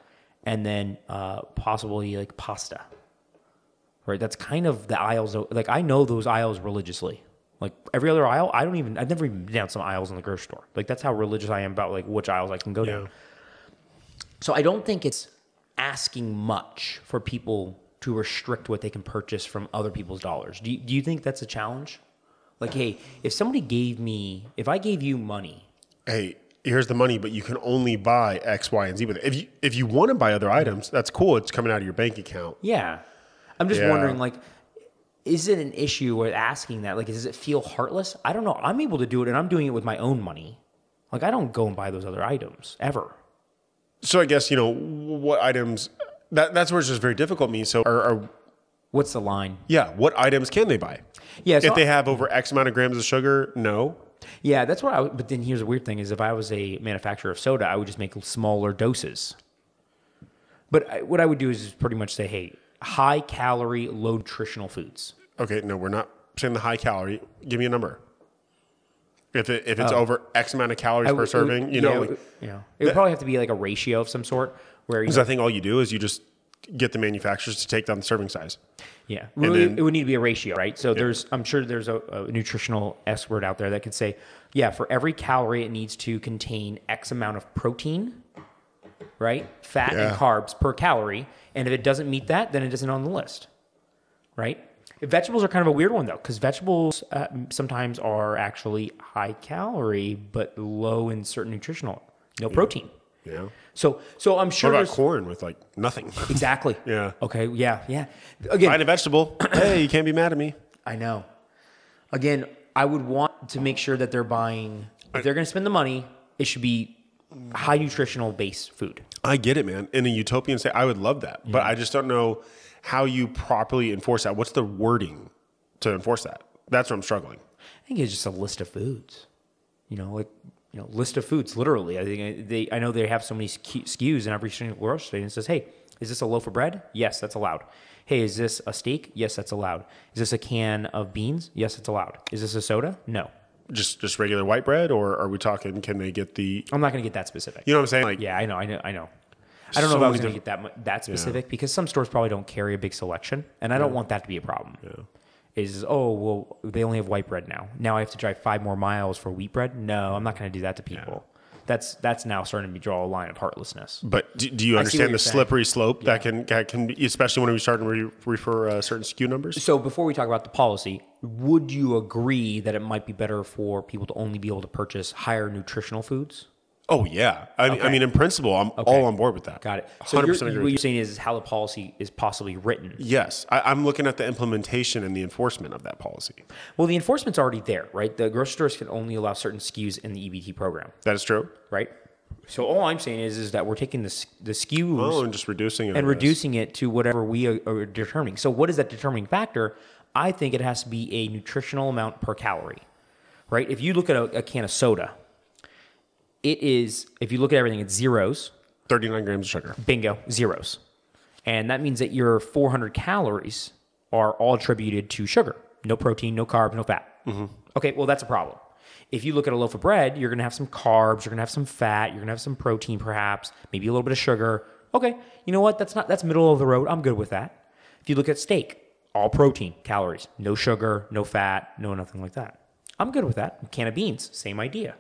Speaker 2: and then uh, possibly like pasta. Right, that's kind of the aisles. Like I know those aisles religiously. Like every other aisle, I don't even. I've never even been down some aisles in the grocery store. Like that's how religious I am about like which aisles I can go down. So I don't think it's asking much for people to restrict what they can purchase from other people's dollars. Do you, do you think that's a challenge? Like, hey, if somebody gave me, if I gave you money,
Speaker 1: Hey, here's the money, but you can only buy X, Y, and Z with it. If you if you want to buy other items, that's cool. It's coming out of your bank account.
Speaker 2: yeah, I'm just
Speaker 1: Yeah.
Speaker 2: wondering, like, is it an issue with asking that? Like, does it feel heartless? I don't know. I'm able to do it, and I'm doing it with my own money. Like, I don't go and buy those other items ever.
Speaker 1: So I guess you know what items. That that's where it's just very difficult. Me. So are, are
Speaker 2: What's the line?
Speaker 1: yeah, what items can they buy?
Speaker 2: Yeah, so
Speaker 1: if they have over X amount of grams of sugar, no.
Speaker 2: Yeah, that's what I. But then here's the weird thing: is if I was a manufacturer of soda, I would just make smaller doses. But I, what I would do is pretty much say, "Hey, high calorie, low nutritional foods."
Speaker 1: Okay, no, we're not saying the high calorie. Give me a number. If it if it's oh. over X amount of calories
Speaker 2: Oh. I
Speaker 1: per
Speaker 2: it
Speaker 1: serving, you know,
Speaker 2: yeah,
Speaker 1: like,
Speaker 2: it would- you it would probably have to be like a ratio of some sort. Where
Speaker 1: because I think all you do is you just get the manufacturers to take down the serving size.
Speaker 2: Yeah, really,
Speaker 1: then-
Speaker 2: it would need to be a ratio, right? So there's, I'm sure there's a, a nutritional expert out there that could say, yeah, for every calorie, it needs to contain X amount of protein, right, fat
Speaker 1: Yeah.
Speaker 2: and carbs per calorie, and if it doesn't meet that, then it isn't on the list, right? Vegetables are kind of a weird one though, because vegetables uh, sometimes are actually high calorie but low in certain nutritional, you know, protein.
Speaker 1: Yeah.
Speaker 2: So, so I'm
Speaker 1: What
Speaker 2: sure
Speaker 1: about
Speaker 2: there's
Speaker 1: corn with like nothing?
Speaker 2: exactly.
Speaker 1: Yeah.
Speaker 2: Okay. Yeah. Yeah. Again,
Speaker 1: Find a vegetable. hey, you can't be mad at me.
Speaker 2: I know. Again, I would want to make sure that they're buying. If they're going to spend the money, it should be high nutritional base food.
Speaker 1: I get it, man. In a utopian state, I would love that, but I just don't know how you properly enforce that. What's the wording to enforce that? That's where I'm struggling.
Speaker 2: I think it's just a list of foods. You know, like you know, list of foods. Literally, I think they. I know they have so many SKUs in every single grocery store, and it says, "Hey, is this a loaf of bread? Yes, that's allowed. Hey, is this a steak? Yes, that's allowed. Is this a can of beans? Yes, it's allowed. Is this a soda? No.
Speaker 1: Just just regular white bread, or are we talking? Can they get the?
Speaker 2: I'm not going to get that specific.
Speaker 1: You know what I'm saying? Like,
Speaker 2: Yeah, I know, I know, I know. I don't know if I was going to get that that specific because some stores probably don't carry a big selection, and I don't want that to be a problem. Is oh well, they only have white bread now. Now I have to drive five more miles for wheat bread. No, I'm not going to do that to people. That's that's now starting to draw a line of heartlessness.
Speaker 1: But do, do you understand the
Speaker 2: saying.
Speaker 1: slippery slope that can that can be, especially when we start to re- refer uh, certain SKU numbers?
Speaker 2: So before we talk about the policy, would you agree that it might be better for people to only be able to purchase higher nutritional foods?
Speaker 1: Oh yeah, I, mean I mean in principle, I'm all on board with that.
Speaker 2: Got it. So
Speaker 1: Hundred
Speaker 2: you're,
Speaker 1: percent agree.
Speaker 2: what you're saying is, is how the policy is possibly written.
Speaker 1: Yes, I, I'm looking at the implementation and the enforcement of that policy.
Speaker 2: Well, the enforcement's already there, right? The grocery stores can only allow certain SKUs in the EBT program,
Speaker 1: That is true.
Speaker 2: right? So all I'm saying is, is that we're taking the the SKUs
Speaker 1: Oh, and just reducing it.
Speaker 2: and reducing it to whatever we are, are determining. So what is that determining factor? I think it has to be a nutritional amount per calorie, right? If you look at a, a can of soda, it is if you look at everything, it's zeros.
Speaker 1: 39 grams of sugar.
Speaker 2: Bingo, zeros. And that means that your 400 calories are all attributed to sugar. No protein, no carbs, no fat. Mm-hmm. Okay, well, that's a problem. If you look at a loaf of bread, you're going to have some carbs, you're going to have some fat, you're going to have some protein perhaps, maybe a little bit of sugar. Okay, you know what? That's not that's middle of the road. I'm good with that. If you look at steak, all protein, calories, no sugar, no fat, no nothing like that. I'm good with that. Can of beans, same idea.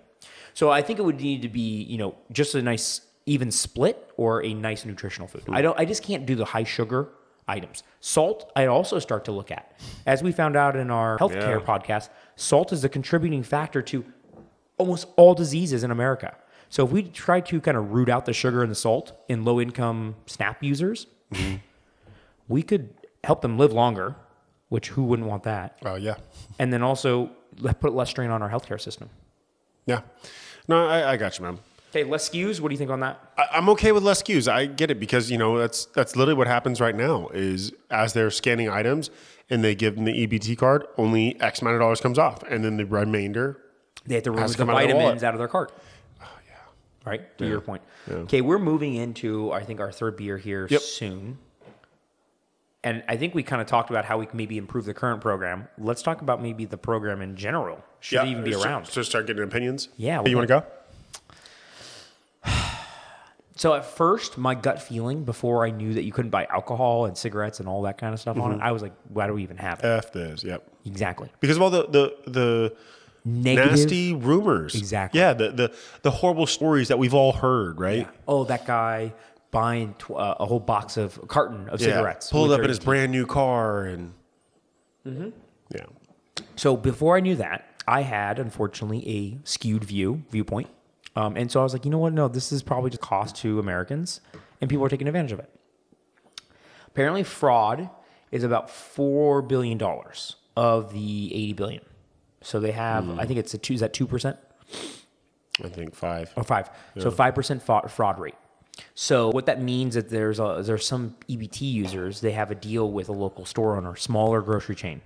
Speaker 2: So I think it would need to be, you know, just a nice even split or a nice nutritional food. I don't I just can't do the high sugar items. Salt I also start to look at. As we found out in our healthcare
Speaker 1: Yeah.
Speaker 2: podcast, salt is a contributing factor to almost all diseases in America. So if we try to kind of root out the sugar and the salt in low income SNAP users, mm-hmm. we could help them live longer, which who wouldn't want that?
Speaker 1: Oh yeah,
Speaker 2: And then also put less strain on our healthcare system.
Speaker 1: yeah. No, I, I got you, man.
Speaker 2: Okay, less SKUs. What do you think on that?
Speaker 1: I, I'm okay with less SKUs. I get it because you know that's that's literally what happens right now. Is as they're scanning items and they give them the EBT card, only X amount of dollars comes off, and then the remainder.
Speaker 2: They have to remove the
Speaker 1: come out of
Speaker 2: vitamins out of their cart. Oh yeah. Right. To your point. Okay, we're moving into I think our third beer here
Speaker 1: Yep.
Speaker 2: soon. And I think we kind of talked about how we can maybe improve the current program. Let's talk about maybe the program in general. Should it even be uh,
Speaker 1: so-
Speaker 2: around?
Speaker 1: So start getting opinions.
Speaker 2: Yeah,
Speaker 1: Hey, you want to go?
Speaker 2: So at first, my gut feeling before I knew that you couldn't buy alcohol and cigarettes and all that kind of stuff on it, mm-hmm. I was like, why do we even have it?
Speaker 1: F this. Yep.
Speaker 2: exactly.
Speaker 1: Because of all the the the
Speaker 2: Negative.
Speaker 1: nasty rumors.
Speaker 2: Exactly.
Speaker 1: Yeah. The the the horrible stories that we've all heard. Right.
Speaker 2: Oh, that guy buying tw- uh, a whole box of a carton of
Speaker 1: Yeah.
Speaker 2: cigarettes.
Speaker 1: Pulled up in his brand new car and.
Speaker 2: Mm-hmm.
Speaker 1: Yeah.
Speaker 2: So before I knew that, I had unfortunately a skewed view viewpoint, um, and so I was like, you know what? No, this is probably just cost to Americans, and people are taking advantage of it. Apparently, fraud is about four billion dollars of the eighty billion. So they have, I think it's a two. Is that two percent
Speaker 1: I think five.
Speaker 2: or five? So five percent fraud rate. So what that means is there's a, there's some EBT users. They have a deal with a local store owner, smaller grocery chain.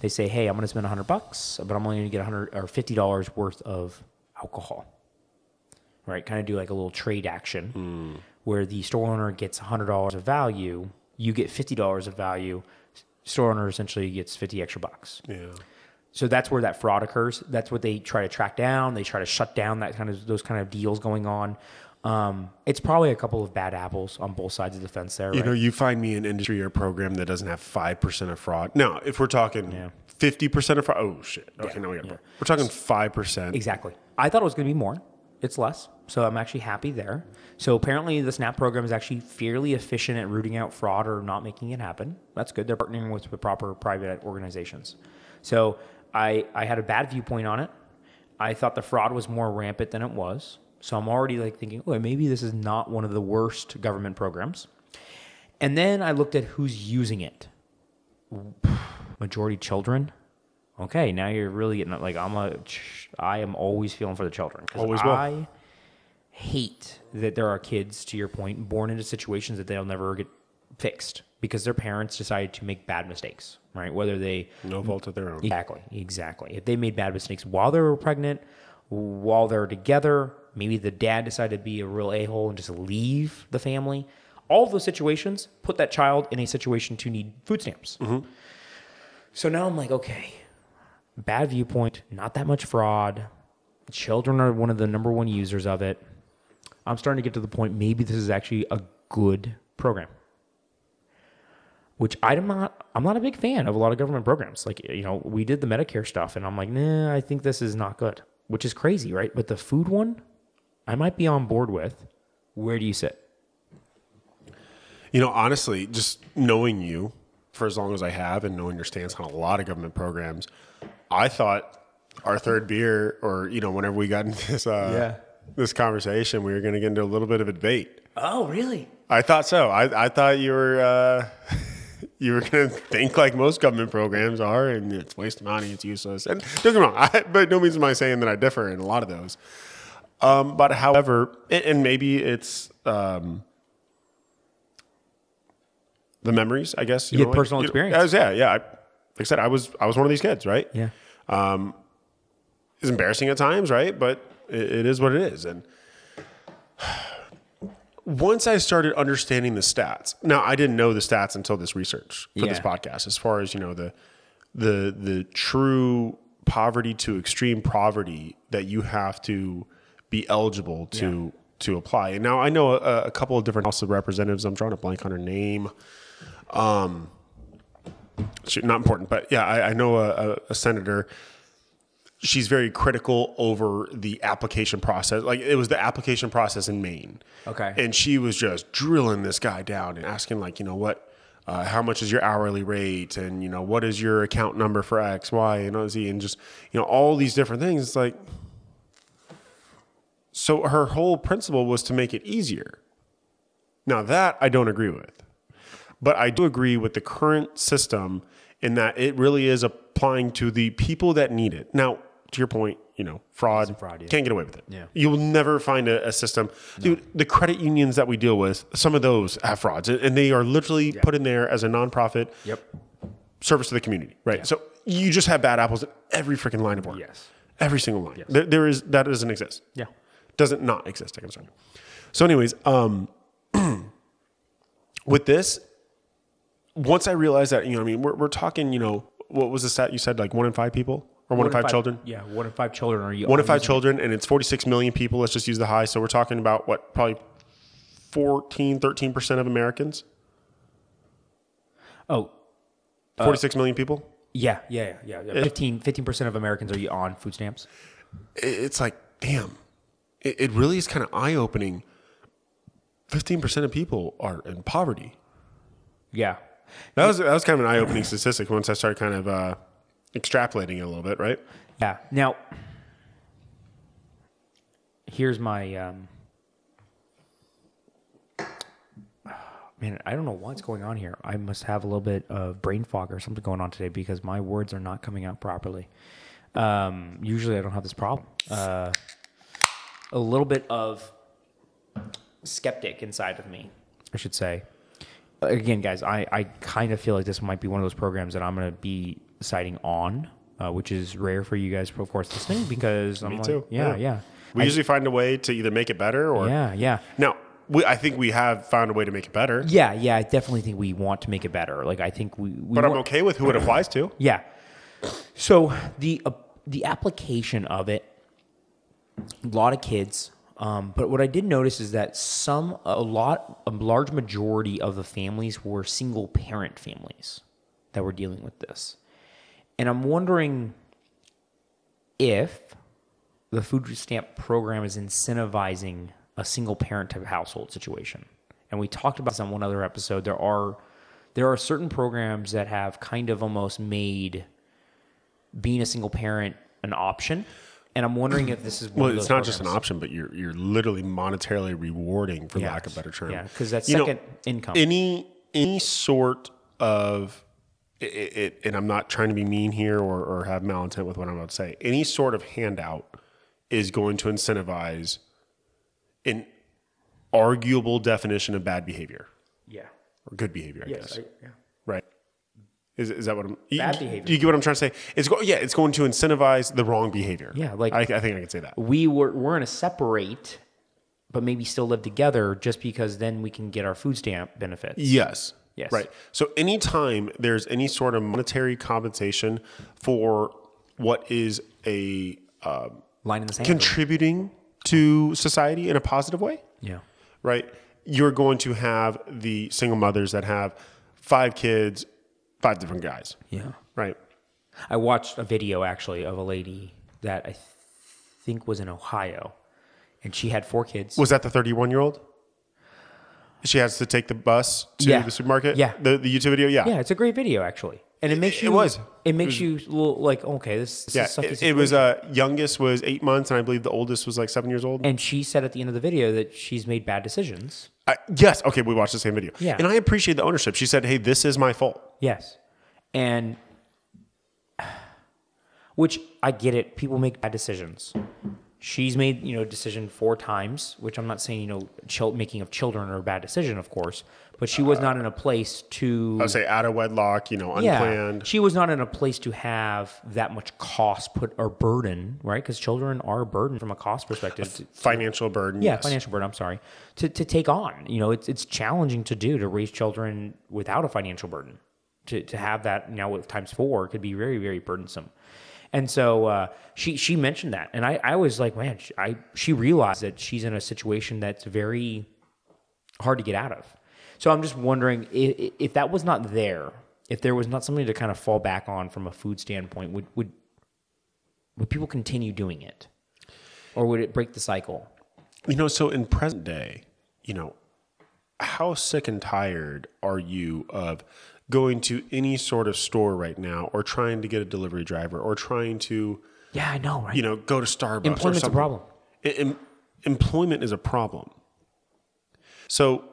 Speaker 2: They say, "Hey, I'm going to spend 100 bucks, but I'm only going to get 100 or 50 dollars worth of alcohol." Right? Kind of do like a little trade action hmm. where the store owner gets 100 dollars of value, you get 50 dollars of value. Store owner essentially gets 50 extra bucks.
Speaker 1: Yeah.
Speaker 2: So that's where that fraud occurs. That's what they try to track down. They try to shut down that kind of those kind of deals going on. Um, it's probably a couple of bad apples on both sides of the fence there.
Speaker 1: You
Speaker 2: right?
Speaker 1: know, you find me an industry or program that doesn't have five percent of fraud. Now, if we're talking fifty percent of fraud, oh shit. Okay, now we got. More. We're talking five percent.
Speaker 2: Exactly. I thought it was going to be more. It's less. So I'm actually happy there. So apparently the SNAP program is actually fairly efficient at rooting out fraud or not making it happen. That's good. They're partnering with the proper private organizations. So I, I had a bad viewpoint on it. I thought the fraud was more rampant than it was. So I'm already like thinking, oh, maybe this is not one of the worst government programs. And then I looked at who's using it. Majority children. Okay, now you're really getting like I'm a. I am always feeling for the children. 'Cause
Speaker 1: Always will.
Speaker 2: I hate that there are kids, to your point, born into situations that they'll never get fixed because their parents decided to make bad mistakes, right? Whether they
Speaker 1: No fault of their own.
Speaker 2: Exactly, exactly. If they made bad mistakes while they were pregnant, while they're together, maybe the dad decided to be a real a hole and just leave the family. All of those situations put that child in a situation to need food stamps. Mm-hmm. So now I'm like, okay, bad viewpoint, not that much fraud. Children are one of the number one users of it. I'm starting to get to the point maybe this is actually a good program which I'm not I'm not a big fan of a lot of government programs. Like you know, we did the Medicare stuff and I'm like, "Nah, I think this is not good." Which is crazy, right? But the food one, I might be on board with. Where do you sit?
Speaker 1: You know, honestly, just knowing you for as long as I have and knowing your stance on a lot of government programs, I thought our third beer, or you know, whenever we got into this uh,
Speaker 2: Yeah.
Speaker 1: this conversation, we were going to get into a little bit of a debate.
Speaker 2: Oh, really?
Speaker 1: I thought so. I, I thought you were uh, you were going to think like most government programs are, and it's waste of money, it's useless. And don't get me wrong, I, but no means am I saying that I differ in a lot of those. Um, but however, and, and maybe it's um, the memories, I guess.
Speaker 2: You had
Speaker 1: like-
Speaker 2: personal
Speaker 1: you know,
Speaker 2: experience.
Speaker 1: I was- yeah, yeah. I, like I said, I was I was one of these kids, right?
Speaker 2: Yeah.
Speaker 1: It's embarrassing at times, right? But it, it is what it is. And once I started understanding the stats, now I didn't know the stats until this research for this podcast. As far as you know, the the the true poverty to extreme poverty that you have to be eligible to to apply. And now I know a, a couple of different House of Representatives. I'm drawing a blank on her name. Um, she- not important, but yeah, I, I know a, a, a senator. She's very critical over the application process. Like it was the application process in Maine.
Speaker 2: Okay.
Speaker 1: And she was just drilling this guy down and asking, like, you know, what, uh, how much is your hourly rate? And, you know, what is your account number for X, Y, and Z? And just, you know, all these different things. It's like, so her whole principle was to make it easier. Now, that I don't agree with. But I do agree with the current system in that it really is applying to the people that need it. Now, to your point, you know, fraud,
Speaker 2: fraud, yeah.
Speaker 1: can't get away with it.
Speaker 2: Yeah.
Speaker 1: You'll never find a, a system. Dude, the credit unions that we deal with, some of those have frauds, and they are literally put in there as a nonprofit
Speaker 2: Yep.
Speaker 1: service to the community, right? So you just have bad apples in every freaking line of work.
Speaker 2: Yes.
Speaker 1: Every single line. There, there is, that doesn't exist
Speaker 2: Yeah.
Speaker 1: doesn't not exist. I'm sorry. So, anyways, um, with this, once I realized that, you know, I mean, we're, we're talking, you know, what was the stat you said, like one in five people or one, in five, children?
Speaker 2: Yeah, one in five children are you
Speaker 1: One in five children, and it's 46 million people. Let's just use the high. So we're talking about what, probably 14, 13% of Americans?
Speaker 2: Oh,
Speaker 1: 46 million people?
Speaker 2: yeah, yeah, yeah, yeah. 15 percent of Americans are you on food stamps.
Speaker 1: It's like, damn, it, it really is kind of eye opening. 15% of people are in poverty.
Speaker 2: Yeah.
Speaker 1: That was that was kind of an eye opening statistic once I started kind of uh, extrapolating it a little bit, right?
Speaker 2: Yeah. Now, here's my um, man. I don't know what's going on here. I must have a little bit of brain fog or something going on today because my words are not coming out properly. Um, usually, I don't have this problem. Uh, a little bit of skeptic inside of me, I should say. Again, guys, I, I kind of feel like this might be one of those programs that I'm going to be deciding on, uh, which is rare for you guys, of course, listening because I'm
Speaker 1: Me
Speaker 2: like,
Speaker 1: too.
Speaker 2: yeah, yeah,
Speaker 1: We usually find a way to either make it better or
Speaker 2: yeah, yeah.
Speaker 1: now. We, I think we have found a way to make it better,
Speaker 2: Yeah, yeah, I definitely think we want to make it better. Like I think we, we
Speaker 1: but I'm
Speaker 2: want-
Speaker 1: okay with who it applies to.
Speaker 2: Yeah. So the uh, the application of it, a lot of kids. Um, but what I did notice is that some, a lot, a large majority of the families were single parent families that were dealing with this, and I'm wondering if the food stamp program is incentivizing a single parent type of household situation. And we talked about this on one other episode. There are there are certain programs that have kind of almost made being a single parent an option. And I'm wondering if this is
Speaker 1: Well, it's not just an option, but you're you're literally monetarily rewarding, for lack of a better term.
Speaker 2: Yeah, because that's
Speaker 1: You know,
Speaker 2: second income.
Speaker 1: any any sort of it, it, and I'm not trying to be mean here or, or have malintent with what I'm about to say. Any sort of handout is going to incentivize an arguable definition of bad behavior
Speaker 2: Yeah.
Speaker 1: or good behavior, I guess.
Speaker 2: yeah.
Speaker 1: Right. Is, is that what I'm?
Speaker 2: Bad
Speaker 1: you-
Speaker 2: behavior.
Speaker 1: Do you get what I'm trying to say? It's go, yeah, it's going to incentivize the wrong behavior.
Speaker 2: Yeah, like-
Speaker 1: I, I think I can say that.
Speaker 2: We were we're gonna separate, but maybe still live together, just because then we can get our food stamp benefits.
Speaker 1: Yes.
Speaker 2: Yes.
Speaker 1: Right. So anytime there's any sort of monetary compensation for what is a uh,
Speaker 2: Line in the sand.
Speaker 1: contributing to society in a positive way,
Speaker 2: yeah.
Speaker 1: right? You're going to have the single mothers that have five kids, five different guys,
Speaker 2: Yeah.
Speaker 1: right?
Speaker 2: I watched a video actually of a lady that I th- think was in Ohio, and she had four kids.
Speaker 1: Was that the 31 year old? She has to take the bus to
Speaker 2: Yeah.
Speaker 1: the supermarket.
Speaker 2: Yeah.
Speaker 1: The, the YouTube video. Yeah.
Speaker 2: yeah, it's a great video actually, and it makes
Speaker 1: it
Speaker 2: you.
Speaker 1: was.
Speaker 2: It makes you like okay, this, this
Speaker 1: Yeah.
Speaker 2: is
Speaker 1: It, it was uh, youngest was eight months, and I believe the oldest was like seven years old.
Speaker 2: And she said at the end of the video that she's made bad decisions.
Speaker 1: Yes. Okay. We watched the same video.
Speaker 2: Yeah.
Speaker 1: And I appreciate the ownership. She said, "Hey, this is my fault."
Speaker 2: Yes. And which I get it. People make bad decisions. She's made, you know, a decision four times, which I'm not saying, you know, chil- making of children are a bad decision, of course, but she was not in a place to
Speaker 1: I would say out of wedlock, you know, unplanned.
Speaker 2: She was not in a place to have that much cost put or burden, right? Because children are a burden from a cost perspective. to-
Speaker 1: Financial burden.
Speaker 2: yeah,
Speaker 1: yes.
Speaker 2: financial burden. I'm sorry to to take on. You know, it's it's challenging to do to raise children without a financial burden. To to have that now with times four could be very very burdensome. And so uh, she she mentioned that, and I I was like, man, she, I she realized that she's in a situation that's very hard to get out of. So I'm just wondering if, if that was not there, if there was not something to kind of fall back on from a food standpoint, would would would people continue doing it, or would it break the cycle?
Speaker 1: You know, so in present day, you know, how sick and tired are you of going to any sort of store right now or trying to get a delivery driver or trying to,
Speaker 2: Yeah, I know, right?
Speaker 1: you know, go to Starbucks or
Speaker 2: Employment's a problem.
Speaker 1: Em- employment is a problem. So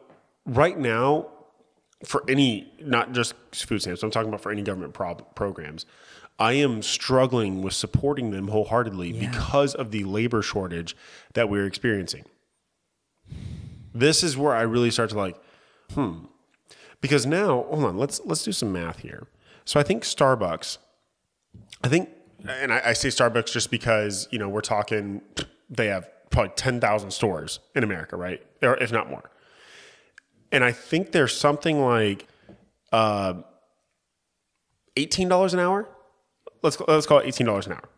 Speaker 1: right now, for any, not just food stamps, I'm talking about for any government prob- programs, I am struggling with supporting them wholeheartedly because of the labor shortage that we're experiencing. This is where I really start to like, hmm. Because now, hold on, let's let's do some math here. So I think Starbucks, I think, and I, I say Starbucks just because you know we're talking, they have probably ten thousand stores in America, right, or if not more. And I think there's something like uh, eighteen dollars an hour. Let's let's call it eighteen dollars an hour.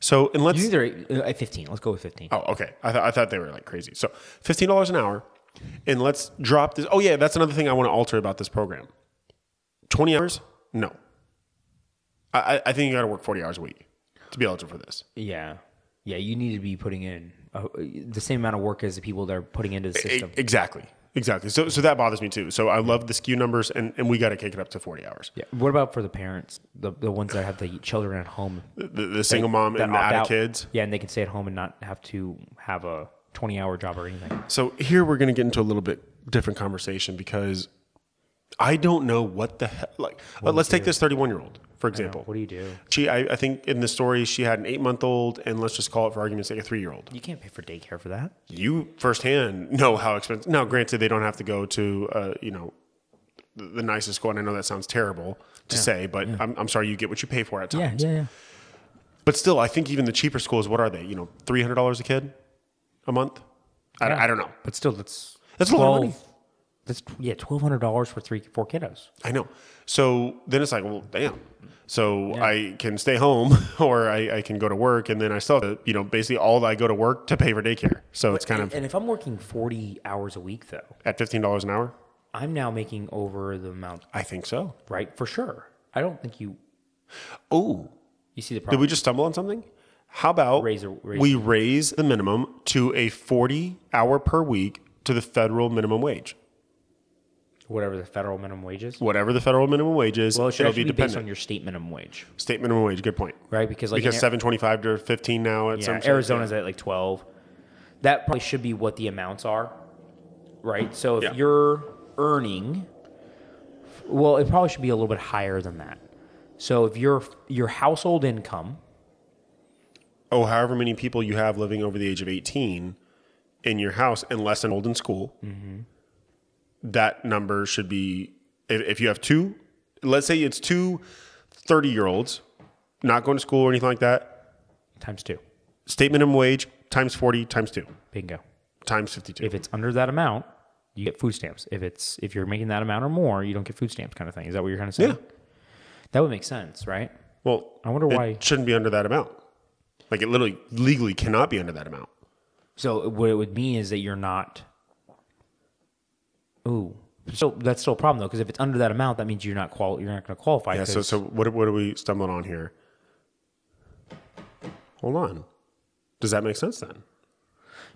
Speaker 1: So and let's
Speaker 2: You think they're at 15. Let's go with 15.
Speaker 1: Oh, okay. I thought I thought they were like crazy. So fifteen dollars an hour, and let's drop this. Oh yeah, that's another thing I want to alter about this program. Twenty hours? No. I I- think you got to work forty hours a week to be eligible for this.
Speaker 2: Yeah. Yeah, you need to be putting in uh, the same amount of work as the people that are putting into the system.
Speaker 1: exactly. Exactly. So so that bothers me too. So I love the SKU numbers, and, and we got to kick it up to forty hours.
Speaker 2: yeah. What about for the parents, the the ones that have the children at home?
Speaker 1: The, the single mom and the
Speaker 2: opt
Speaker 1: out of
Speaker 2: out?
Speaker 1: kids.
Speaker 2: Yeah, and they can stay at home and not have to have a 20 hour job or anything.
Speaker 1: So here we're going to get into a little bit different conversation because I don't know what the hell. Like, let's take this thirty-one year old for example.
Speaker 2: What do you do?
Speaker 1: She, I, I think in the story, she had an eight month old, and let's just call it for argument's sake, a three year old.
Speaker 2: You can't pay for daycare for that.
Speaker 1: You firsthand know how expensive. Now, granted, they don't have to go to, uh, you know, the, the nicest school, and I know that sounds terrible to say, but I'm, I'm sorry, you get what you pay for at times.
Speaker 2: yeah, yeah.
Speaker 1: But still, I think even the cheaper schools, what are they? You know, three hundred dollars a kid a month. I, I don't know.
Speaker 2: But still, that's
Speaker 1: That's a lot of money.
Speaker 2: That's yeah, twelve hundred dollars for three four kiddos.
Speaker 1: I know. So then it's like, well, damn. So I can stay home or I, I can go to work, and then I still, have to, you know, basically all I go to work to pay for daycare. So it's kind
Speaker 2: and,
Speaker 1: of
Speaker 2: and if I'm working forty hours a week though,
Speaker 1: at fifteen dollars an hour.
Speaker 2: I'm now making over the amount,
Speaker 1: I think so.
Speaker 2: right? For sure. I don't think you
Speaker 1: Oh,
Speaker 2: you see the problem?
Speaker 1: did we just stumble on something? How about
Speaker 2: Raise a- raise-
Speaker 1: we raise the minimum to a forty hour per week to the federal minimum wage,
Speaker 2: Whatever the federal minimum wage is.
Speaker 1: whatever the federal minimum wage is.
Speaker 2: Well, it should
Speaker 1: be
Speaker 2: be, based
Speaker 1: dependent.
Speaker 2: on your state minimum wage,
Speaker 1: State minimum wage. Good point.
Speaker 2: right? Because like
Speaker 1: Because seven twenty five to fifteen now at
Speaker 2: yeah,
Speaker 1: some
Speaker 2: Arizona's at like twelve. That probably should be what the amounts are, right? So if
Speaker 1: Yeah.
Speaker 2: you're earning, well, it probably should be a little bit higher than that. So if your your household income
Speaker 1: oh, however many people you have living over the age of 18, in your house unless old in school, that number should be if, if you have two, let's say it's two 30 year olds not going to school or anything like that,
Speaker 2: Times two.
Speaker 1: state minimum wage times 40 times two
Speaker 2: Bingo.
Speaker 1: times 52.
Speaker 2: If it's under that amount, you get food stamps. If it's if you're making that amount or more, you don't get food stamps kind of thing. Is that what you're kind of saying?
Speaker 1: Yeah.
Speaker 2: That would make sense, right?
Speaker 1: well,
Speaker 2: I wonder why
Speaker 1: it
Speaker 2: why-
Speaker 1: shouldn't be under that amount. Like it literally legally cannot be under that amount.
Speaker 2: So what it would mean is that you're not. Ooh, so that's still a problem though, because if it's under that amount, that means you're not qual. You're not going to qualify.
Speaker 1: Yeah. So,
Speaker 2: 'cause-
Speaker 1: so what, what are we stumbling on here? Hold on. Does that make sense then?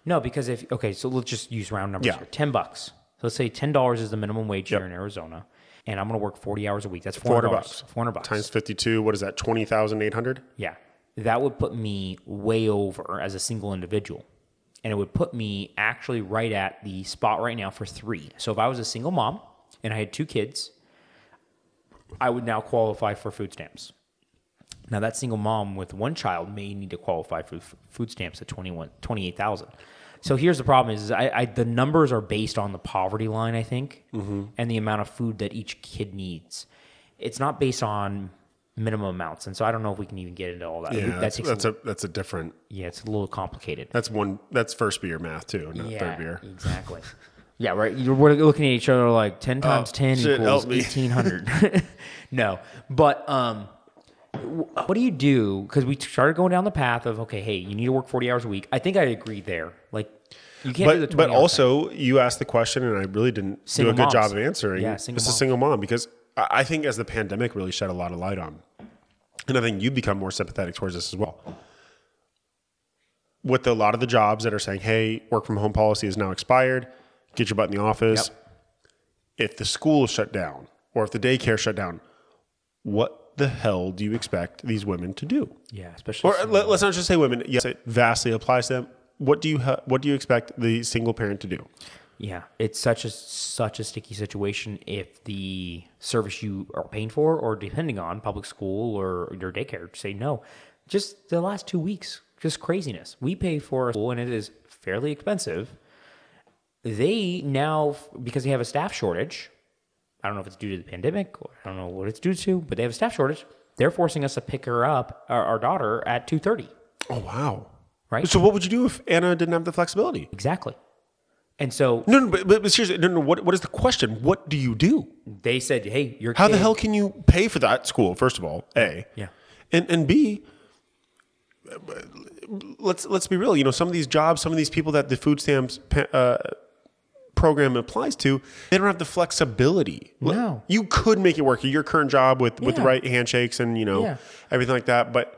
Speaker 2: no, because if okay, so let's just use round numbers
Speaker 1: Yeah.
Speaker 2: here. Ten bucks. So let's say ten dollars is the minimum wage here in Arizona, and I'm going to work forty hours a week. That's four
Speaker 1: 400
Speaker 2: hundred
Speaker 1: bucks.
Speaker 2: Four hundred bucks
Speaker 1: Times 52, what is that? 20,800?
Speaker 2: Yeah. That would put me way over as a single individual. And it would put me actually right at the spot right now for three. So if I was a single mom and I had two kids, I would now qualify for food stamps. Now that single mom with one child may need to qualify for food stamps at 21, 28,000. So here's the problem is I, I, the numbers are based on the poverty line, I think, mm-hmm. and the amount of food that each kid needs. It's not based on minimum amounts. And so I don't know if we can even get into all that.
Speaker 1: Yeah,
Speaker 2: that
Speaker 1: that's, that's
Speaker 2: a,
Speaker 1: a that's a different.
Speaker 2: yeah, it's a little complicated.
Speaker 1: That's one. That's first beer math too, not
Speaker 2: yeah,
Speaker 1: third beer.
Speaker 2: exactly. Yeah, right. You're we're looking at each other like ten times ten
Speaker 1: Oh, shit,
Speaker 2: equals eighteen hundred. no, but um, what do you do? Because we started going down the path of okay, hey, you need to work forty hours a week. I think I agree there. Like, you can't do the
Speaker 1: But
Speaker 2: 20
Speaker 1: but also you asked the question, and I really didn't
Speaker 2: Single
Speaker 1: do a good job of answering.
Speaker 2: Yeah, single
Speaker 1: it's a
Speaker 2: moms.
Speaker 1: single mom because I think as the pandemic really shed a lot of light on, and I think you become more sympathetic towards this as well. With a lot of the jobs that are saying, "Hey, work from home policy is now expired. Get your butt in the office."
Speaker 2: Yep.
Speaker 1: If the school is shut down or if the daycare shut down, what the hell do you expect these women to do?
Speaker 2: Yeah, especially
Speaker 1: Or let, us not just say women. Yes, it vastly applies to them. What do you ha- what do you expect the single parent to do?
Speaker 2: Yeah, it's such a such a sticky situation if the service you are paying for, or depending on public school or your daycare, say no. Just the last two weeks, just craziness. We pay for a school and it is fairly expensive. They now, because they have a staff shortage, I don't know if it's due to the pandemic or I don't know what it's due to, but they have a staff shortage. They're forcing us to pick her up, our, our daughter, at two thirty.
Speaker 1: Oh wow!
Speaker 2: Right.
Speaker 1: So what would you do if Anna didn't have the flexibility?
Speaker 2: Exactly. And so
Speaker 1: No, no, but, but, seriously, no, no. What what is the question? What do you do?
Speaker 2: they said, "Hey, your
Speaker 1: How the hell can you pay for that school? First of all, a
Speaker 2: Yeah.
Speaker 1: and and b. Let's let's be real. You know, some of these jobs, some of these people that the food stamps uh, program applies to, they don't have the flexibility.
Speaker 2: No.
Speaker 1: you could make it work. Your current job with with the right handshakes and you know
Speaker 2: Yeah.
Speaker 1: everything like that, but.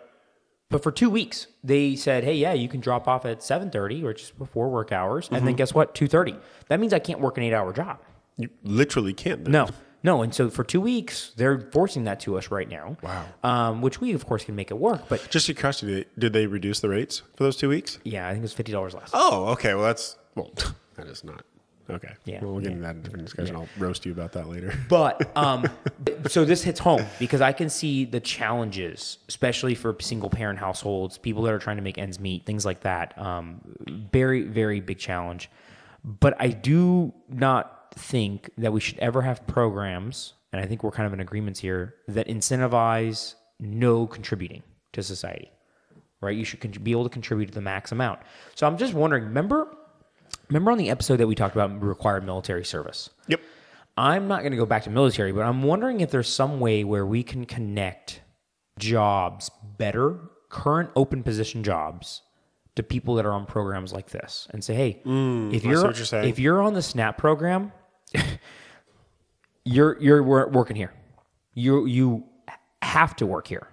Speaker 2: But for two weeks, they said, "Hey, yeah, you can drop off at seven thirty or just before work hours, and then guess what? Two thirty. That means I can't work an eight-hour job.
Speaker 1: You literally can't.
Speaker 2: No, no. And so for two weeks, they're forcing that to us right now.
Speaker 1: Wow.
Speaker 2: Um, which we of course can make it work, but
Speaker 1: Just your curiosity, did they reduce the rates for those two weeks?
Speaker 2: yeah, I think it was fifty dollars less.
Speaker 1: Oh, okay. Well, that's well, that is not okay.
Speaker 2: Yeah.
Speaker 1: Well, we'll get into that in a different discussion. I'll roast you about that later.
Speaker 2: But um, so this hits home because I can see the challenges, especially for single parent households, people that are trying to make ends meet, things like that. Um, very, very big challenge. But I do not think that we should ever have programs, and I think we're kind of in agreements here, that incentivize no contributing to society. Right? You should con- be able to contribute to the max amount. So I'm just wondering, remember, remember on the episode that we talked about required military service?
Speaker 1: Yep.
Speaker 2: I'm not going to go back to military, but I'm wondering if there's some way where we can connect jobs better, current open position jobs, to people that are on programs like this, and say, hey, mm,
Speaker 1: if
Speaker 2: you're,
Speaker 1: you're
Speaker 2: if you're on the SNAP program, you're you're working here. You you have to work here.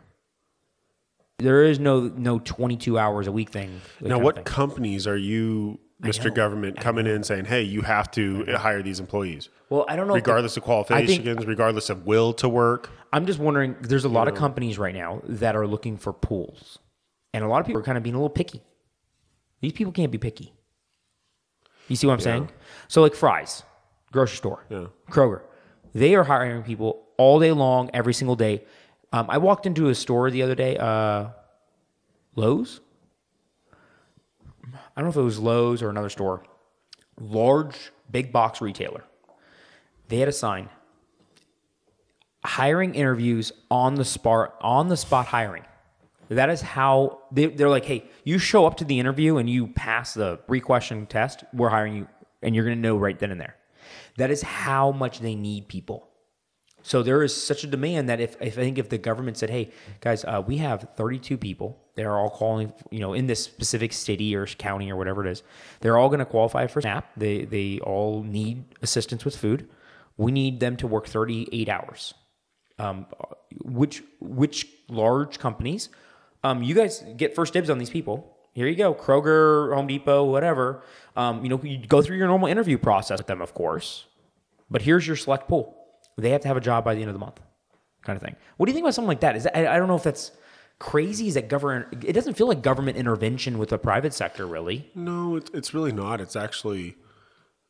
Speaker 2: There is no no 22 hours a week thing.
Speaker 1: Now, what
Speaker 2: thing.
Speaker 1: companies are you, Mr. Government, coming in saying, "Hey, you have to hire these employees,
Speaker 2: Well, I don't know. if the-
Speaker 1: regardless of qualifications,
Speaker 2: think-
Speaker 1: regardless of will to work"?
Speaker 2: I'm just wondering. There's a lot of companies right now that are looking for pools, and a lot of people are kind of being a little picky. These people can't be picky. You see what I'm saying? So, like Fry's, grocery store,
Speaker 1: Yeah.
Speaker 2: Kroger, they are hiring people all day long, every single day. Um, I walked into a store the other day, uh, Lowe's. I don't know if it was Lowe's or another store, large big box retailer. They had a sign hiring interviews on the spot on the spot hiring. That is how they, they're like, hey, you show up to the interview and you pass the three question test, we're hiring you, and you're going to know right then and there. That is how much they need people. So there is such a demand that if, if I think if the government said, "Hey guys, uh, we have 32 people, they're all calling, you know, in this specific city or county or whatever it is, they're all going to qualify for SNAP. They they all need assistance with food. We need them to work 38 hours. Um, which which large companies? Um, you guys get first dibs on these people. Here you go, Kroger, Home Depot, whatever. Um, you know, you go through your normal interview process with them, of course. But here's your select pool they have to have a job by the end of the month, kind of thing. What do you think about something like that? Is that, I, I don't know if that's crazy. Is that government? It doesn't feel like government intervention with the private sector, really.
Speaker 1: No, it's, it's really not. It's actually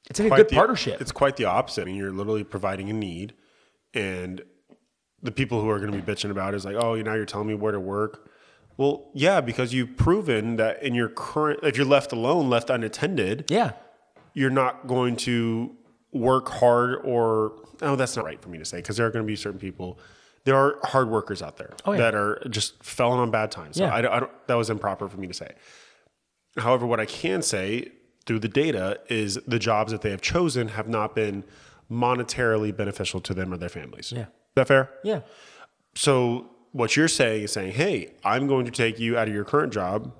Speaker 2: It's like a good
Speaker 1: the-
Speaker 2: partnership.
Speaker 1: It's quite the opposite. I mean, you're literally providing a need, and the people who are going to be bitching about it is like, oh, now you're telling me where to work. Well, yeah, because you've proven that in your current, if you're left alone, left unattended,
Speaker 2: yeah,
Speaker 1: you're not going to work hard or oh that's not right for me to say because there are going to be certain people there are hard workers out there
Speaker 2: Oh, yeah.
Speaker 1: that are just falling on bad times so
Speaker 2: Yeah.
Speaker 1: I, don't, I don't that was improper for me to say however what i can say through the data is the jobs that they have chosen have not been monetarily beneficial to them or their families
Speaker 2: Yeah.
Speaker 1: is that fair
Speaker 2: yeah,
Speaker 1: so what you're saying is saying, hey, I'm going to take you out of your current job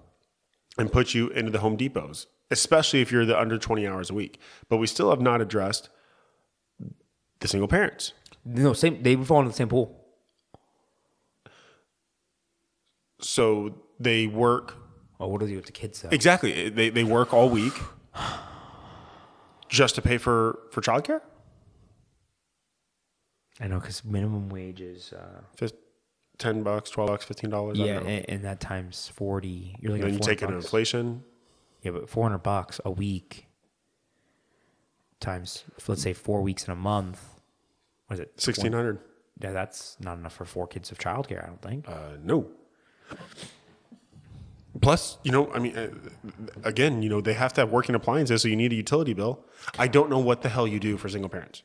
Speaker 1: and put you into the Home Depots, especially if you're the under 20 hours a week. But we still have not addressed the single parents.
Speaker 2: no, same. They fall into the same pool.
Speaker 1: So they work
Speaker 2: Oh, what do they do with the kids though?
Speaker 1: exactly. They, they work all week just to pay for for childcare.
Speaker 2: I know because minimum wage is uh,
Speaker 1: Ten bucks, twelve bucks, fifteen dollars.
Speaker 2: yeah, and, and that times forty. You're
Speaker 1: And then you take
Speaker 2: 400
Speaker 1: in inflation.
Speaker 2: Yeah, but four hundred bucks a week times let's say four weeks in a month. What is it?
Speaker 1: Sixteen hundred.
Speaker 2: Yeah, that's not enough for four kids of childcare. I don't think.
Speaker 1: Uh, no. Plus, you know, I mean, uh, again, you know, they have to have working appliances, so you need a utility bill. I don't know what the hell you do for single parents.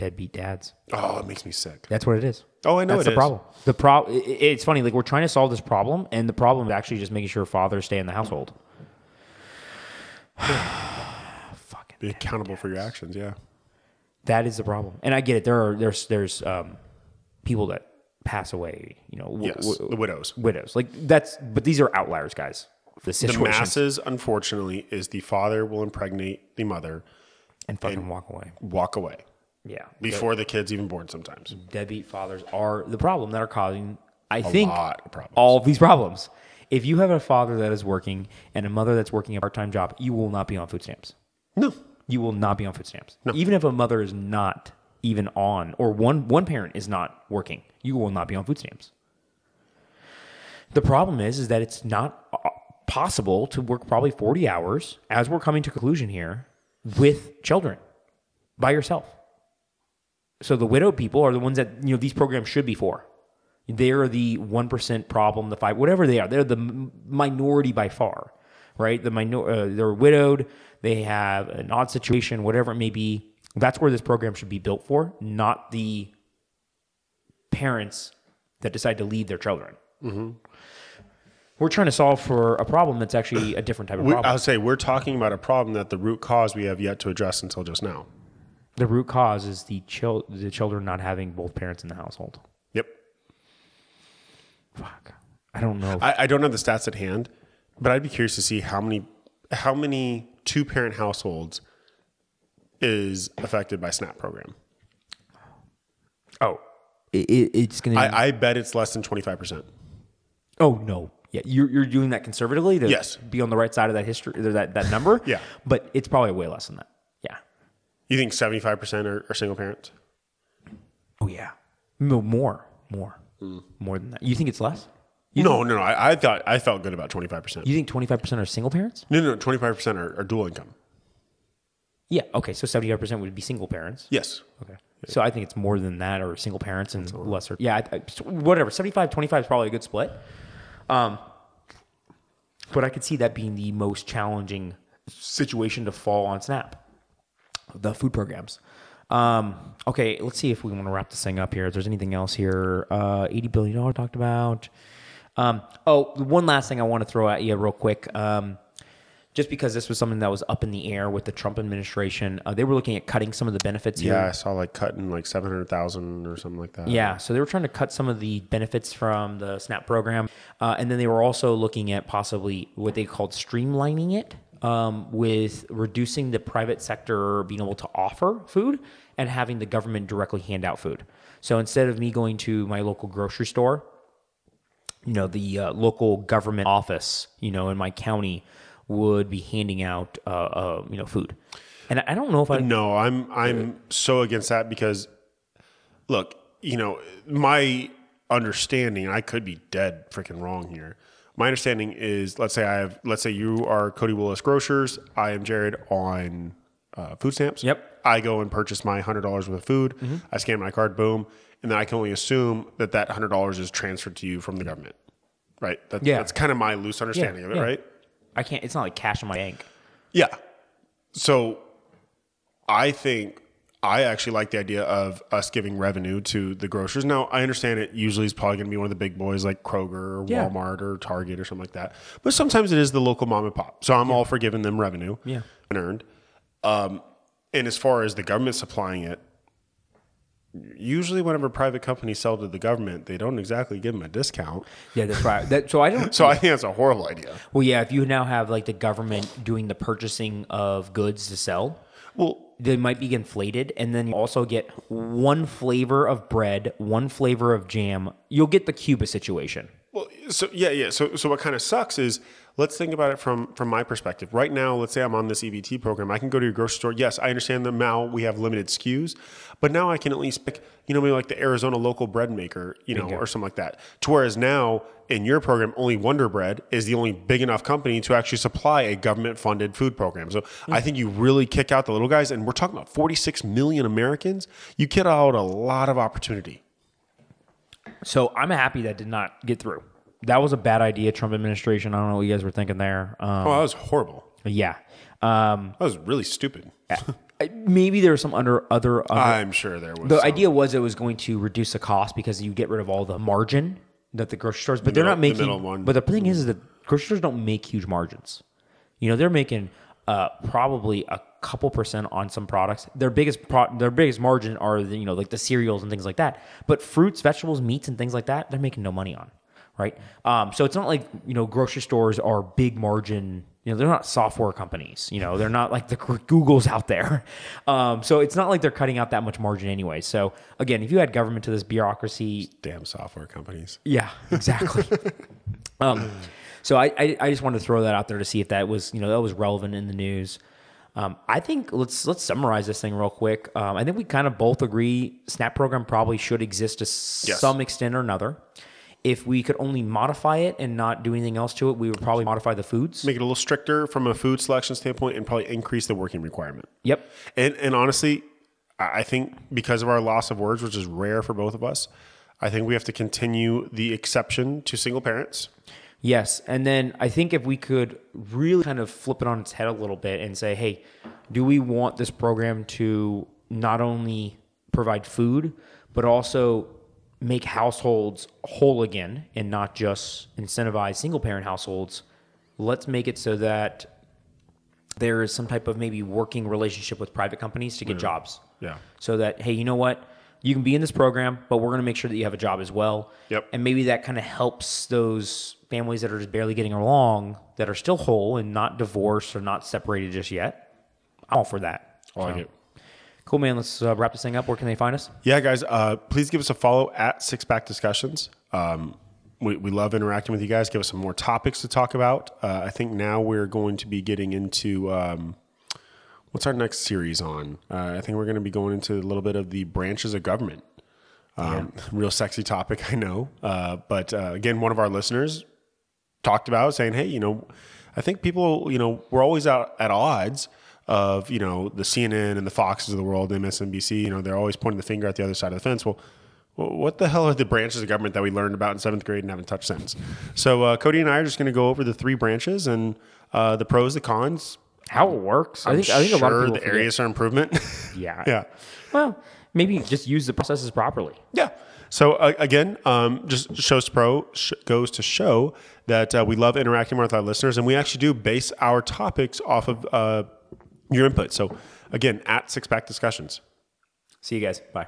Speaker 2: Deadbeat dads.
Speaker 1: Oh, it makes me sick.
Speaker 2: That's what it is.
Speaker 1: Oh, I know
Speaker 2: That's
Speaker 1: it
Speaker 2: the
Speaker 1: is.
Speaker 2: problem. The pro- i- i- It's funny. Like we're trying to solve this problem, and the problem is actually just making sure fathers stay in the household. Fucking.
Speaker 1: Be accountable for your actions. Yeah.
Speaker 2: That is the problem, and I get it. There are there's there's um, people that pass away. You know, w-
Speaker 1: Yes.
Speaker 2: w-
Speaker 1: the widows.
Speaker 2: widows. Like that's, but these are outliers, guys. The
Speaker 1: The masses, unfortunately, is the father will impregnate the mother,
Speaker 2: and fucking walk away.
Speaker 1: walk away
Speaker 2: Yeah,
Speaker 1: before the kid's even born. Sometimes
Speaker 2: deadbeat fathers are the problem that are causing, I think,
Speaker 1: lot of
Speaker 2: all of these problems. If you have a father that is working and a mother that's working a part time job, you will not be on food stamps.
Speaker 1: no.
Speaker 2: You will not be on food stamps. Even if a mother is not even on, or one one parent is not working, you will not be on food stamps. The problem is, is that it's not uh, possible to work probably forty hours, as we're coming to conclusion here, with children by yourself. So the widowed people are the ones that you know these programs should be for. They're the one percent problem, the five, whatever they are. They're the minority by far, right? The minor, uh, they're widowed. They have an odd situation, whatever it may be. That's where this program should be built for, not the parents that decide to leave their children. We're trying to solve for a problem that's actually a different type of problem.
Speaker 1: I'll say we're talking about a problem that the root cause we have yet to address until just now.
Speaker 2: The root cause is the chil- the children not having both parents in the household.
Speaker 1: Yep.
Speaker 2: Fuck. I don't know.
Speaker 1: I, I don't have the stats at hand, but I'd be curious to see how many how many two parent households is affected by SNAP program.
Speaker 2: oh, it, it, it's gonna.
Speaker 1: I, I bet it's less than twenty five percent.
Speaker 2: oh no. Yeah, you're you're doing that conservatively to
Speaker 1: Yes.
Speaker 2: be on the right side of that history, or that that number.
Speaker 1: Yeah.
Speaker 2: but it's probably way less than that.
Speaker 1: You think seventy five percent are are single parents?
Speaker 2: Oh yeah. No more, more, more than that. You think it's less?
Speaker 1: no, no, no. I, I thought I felt good about twenty five percent.
Speaker 2: You think twenty five percent are single parents?
Speaker 1: No, no, no. Twenty five percent are are dual income.
Speaker 2: Yeah. Okay. So seventy five percent would be single parents.
Speaker 1: Yes.
Speaker 2: Okay. So I think it's more than that, or single parents and lesser. Yeah, I, I, whatever. 75, 25 is probably a good split. Um, But I could see that being the most challenging situation to fall on Snap, the food programs. Um, okay, let's see if we want to wrap this thing up here. If there's anything else here, uh, eighty billion dollar talked about. Um, oh, one last thing I want to throw at you real quick. Um, just because this was something that was up in the air with the Trump administration, uh, they were looking at cutting some of the benefits here.
Speaker 1: Yeah, I saw like cutting like seven hundred thousand or something like that.
Speaker 2: Yeah, so they were trying to cut some of the benefits from the SNAP program, uh, and then they were also looking at possibly what they called streamlining it um, with reducing the private sector being able to offer food and having the government directly hand out food. So instead of me going to my local grocery store, you know, the uh, local government office, you know, in my county would be handing out, uh, uh, you know, food. And I I don't know if I
Speaker 1: No, I'm I'm so against that because look, you know, my understanding, I could be dead freaking wrong here. My understanding is let's say I have let's say you are Cody Willis Grocers, I am Jared on uh, food stamps.
Speaker 2: Yep. Mm-hmm.
Speaker 1: I go and purchase my hundred dollars worth of food. I scan my card, boom, and then I can only assume that that hundred dollars is transferred to you from the government, right? That,
Speaker 2: Yeah.
Speaker 1: That's kind of my loose understanding of it,
Speaker 2: yeah.
Speaker 1: right?
Speaker 2: I can't. It's not like cash in my bank.
Speaker 1: Yeah. So I think I actually like the idea of us giving revenue to the grocers. Now, I understand it usually is probably going to be one of the big boys like Kroger or
Speaker 2: Yeah.
Speaker 1: Walmart or Target or something like that. But sometimes it is the local mom and pop. So I'm all for giving them revenue
Speaker 2: Yeah.
Speaker 1: and earned. Um, and as far as the government supplying it, usually whenever private companies sell to the government, they don't exactly give them a discount.
Speaker 2: Yeah, that's right. That, so I don't.
Speaker 1: So I think that's a horrible idea.
Speaker 2: Well, yeah, if you now have like the government doing the purchasing of goods to sell,
Speaker 1: Well,
Speaker 2: they might be inflated, and then you also get one flavor of bread, one flavor of jam. You'll get the Cuba situation.
Speaker 1: Well, so yeah, yeah. So, so what kind of sucks is let's think about it from from my perspective. Right now, let's say I'm on this EBT program. I can go to your grocery store. Yes, I understand that now we have limited SKUs, but now I can at least pick, you know, maybe like the Arizona local bread maker, you know, or something like that. To whereas now in your program, only Wonder Bread is the only big enough company to actually supply a government funded food program. So I mm. think you really kick out the little guys, and we're talking about 46 million Americans. You kick out a lot of opportunity.
Speaker 2: So I'm happy that did not get through. That was a bad idea, Trump administration. I don't know what you guys were thinking there. Um,
Speaker 1: Oh, that was horrible.
Speaker 2: yeah. Um,
Speaker 1: That was really stupid.
Speaker 2: maybe there was some under other. other
Speaker 1: I'm sure there was.
Speaker 2: the
Speaker 1: some.
Speaker 2: idea was it was going to reduce the cost because you get rid of all the margin that the grocery stores, but they're
Speaker 1: middle-
Speaker 2: not making.
Speaker 1: one.
Speaker 2: But the thing is, is that grocery stores don't make huge margins. You know, they're making uh, probably a couple percent on some products. Their biggest pro- their biggest margin are the, you know like the cereals and things like that. But fruits, vegetables, meats, and things like that, they're making no money on. Right. Um, so it's not like you know grocery stores are big margin. You know, they're not software companies. You know, they're not like the Googles out there. Um, so it's not like they're cutting out that much margin anyway. So again, if you add government to this bureaucracy,
Speaker 1: damn software companies.
Speaker 2: yeah, exactly. um, so I, I, I just wanted to throw that out there to see if that was you know that was relevant in the news. Um, I think let's let's summarize this thing real quick. Um, I think we kind of both agree Snap program probably should exist to
Speaker 1: Yes.
Speaker 2: some extent or another. If we could only modify it and not do anything else to it, we would probably modify the foods.
Speaker 1: Make it a little stricter from a food selection standpoint, and probably increase the working requirement.
Speaker 2: Yep.
Speaker 1: And and honestly, I I think because of our loss of words, which is rare for both of us, I think we have to continue the exception to single parents.
Speaker 2: Yes. And then I think if we could really kind of flip it on its head a little bit and say, hey, do we want this program to not only provide food, but also make households whole again and not just incentivize single parent households? Let's make it so that there is some type of maybe working relationship with private companies to get jobs.
Speaker 1: Yeah.
Speaker 2: So that, hey, you know what? You can be in this program, but we're going to make sure that you have a job as well.
Speaker 1: Yep.
Speaker 2: And maybe that kind of helps those families that are just barely getting along, that are still whole and not divorced or not separated just yet. I'm all for that.
Speaker 1: Oh, I like
Speaker 2: So,
Speaker 1: it.
Speaker 2: Cool, man. Let's uh, wrap this thing up. Where can they find us?
Speaker 1: Yeah, guys, uh, please give us a follow at Six Pack Discussions. Um, we, we love interacting with you guys. Give us some more topics to talk about. Uh, I think now we're going to be getting into um, what's our next series on? Uh, I think we're going to be going into a little bit of the branches of government. Um, Real sexy topic, I know. Uh, but uh, again, one of our listeners talked about saying, hey, you know, I think people, you know, we're always out at odds of, you know, the CNN and the Foxes of the world, MSNBC, you know, they're always pointing the finger at the other side of the fence. Well, what the hell are the branches of government that we learned about in seventh grade and haven't touched since? So uh, Cody and I are just going to go over the three branches and uh, the pros, the cons.
Speaker 2: How it works? I
Speaker 1: I'm
Speaker 2: think I think a lot of people
Speaker 1: the
Speaker 2: forget.
Speaker 1: areas are improvement.
Speaker 2: Yeah.
Speaker 1: yeah.
Speaker 2: Well, maybe just use the processes properly.
Speaker 1: Yeah. So uh, again, um, just shows to pro sh- goes to show that uh, we love interacting more with our listeners, and we actually do base our topics off of uh, your input. So again, at Six Pack Discussions.
Speaker 2: See you guys. Bye.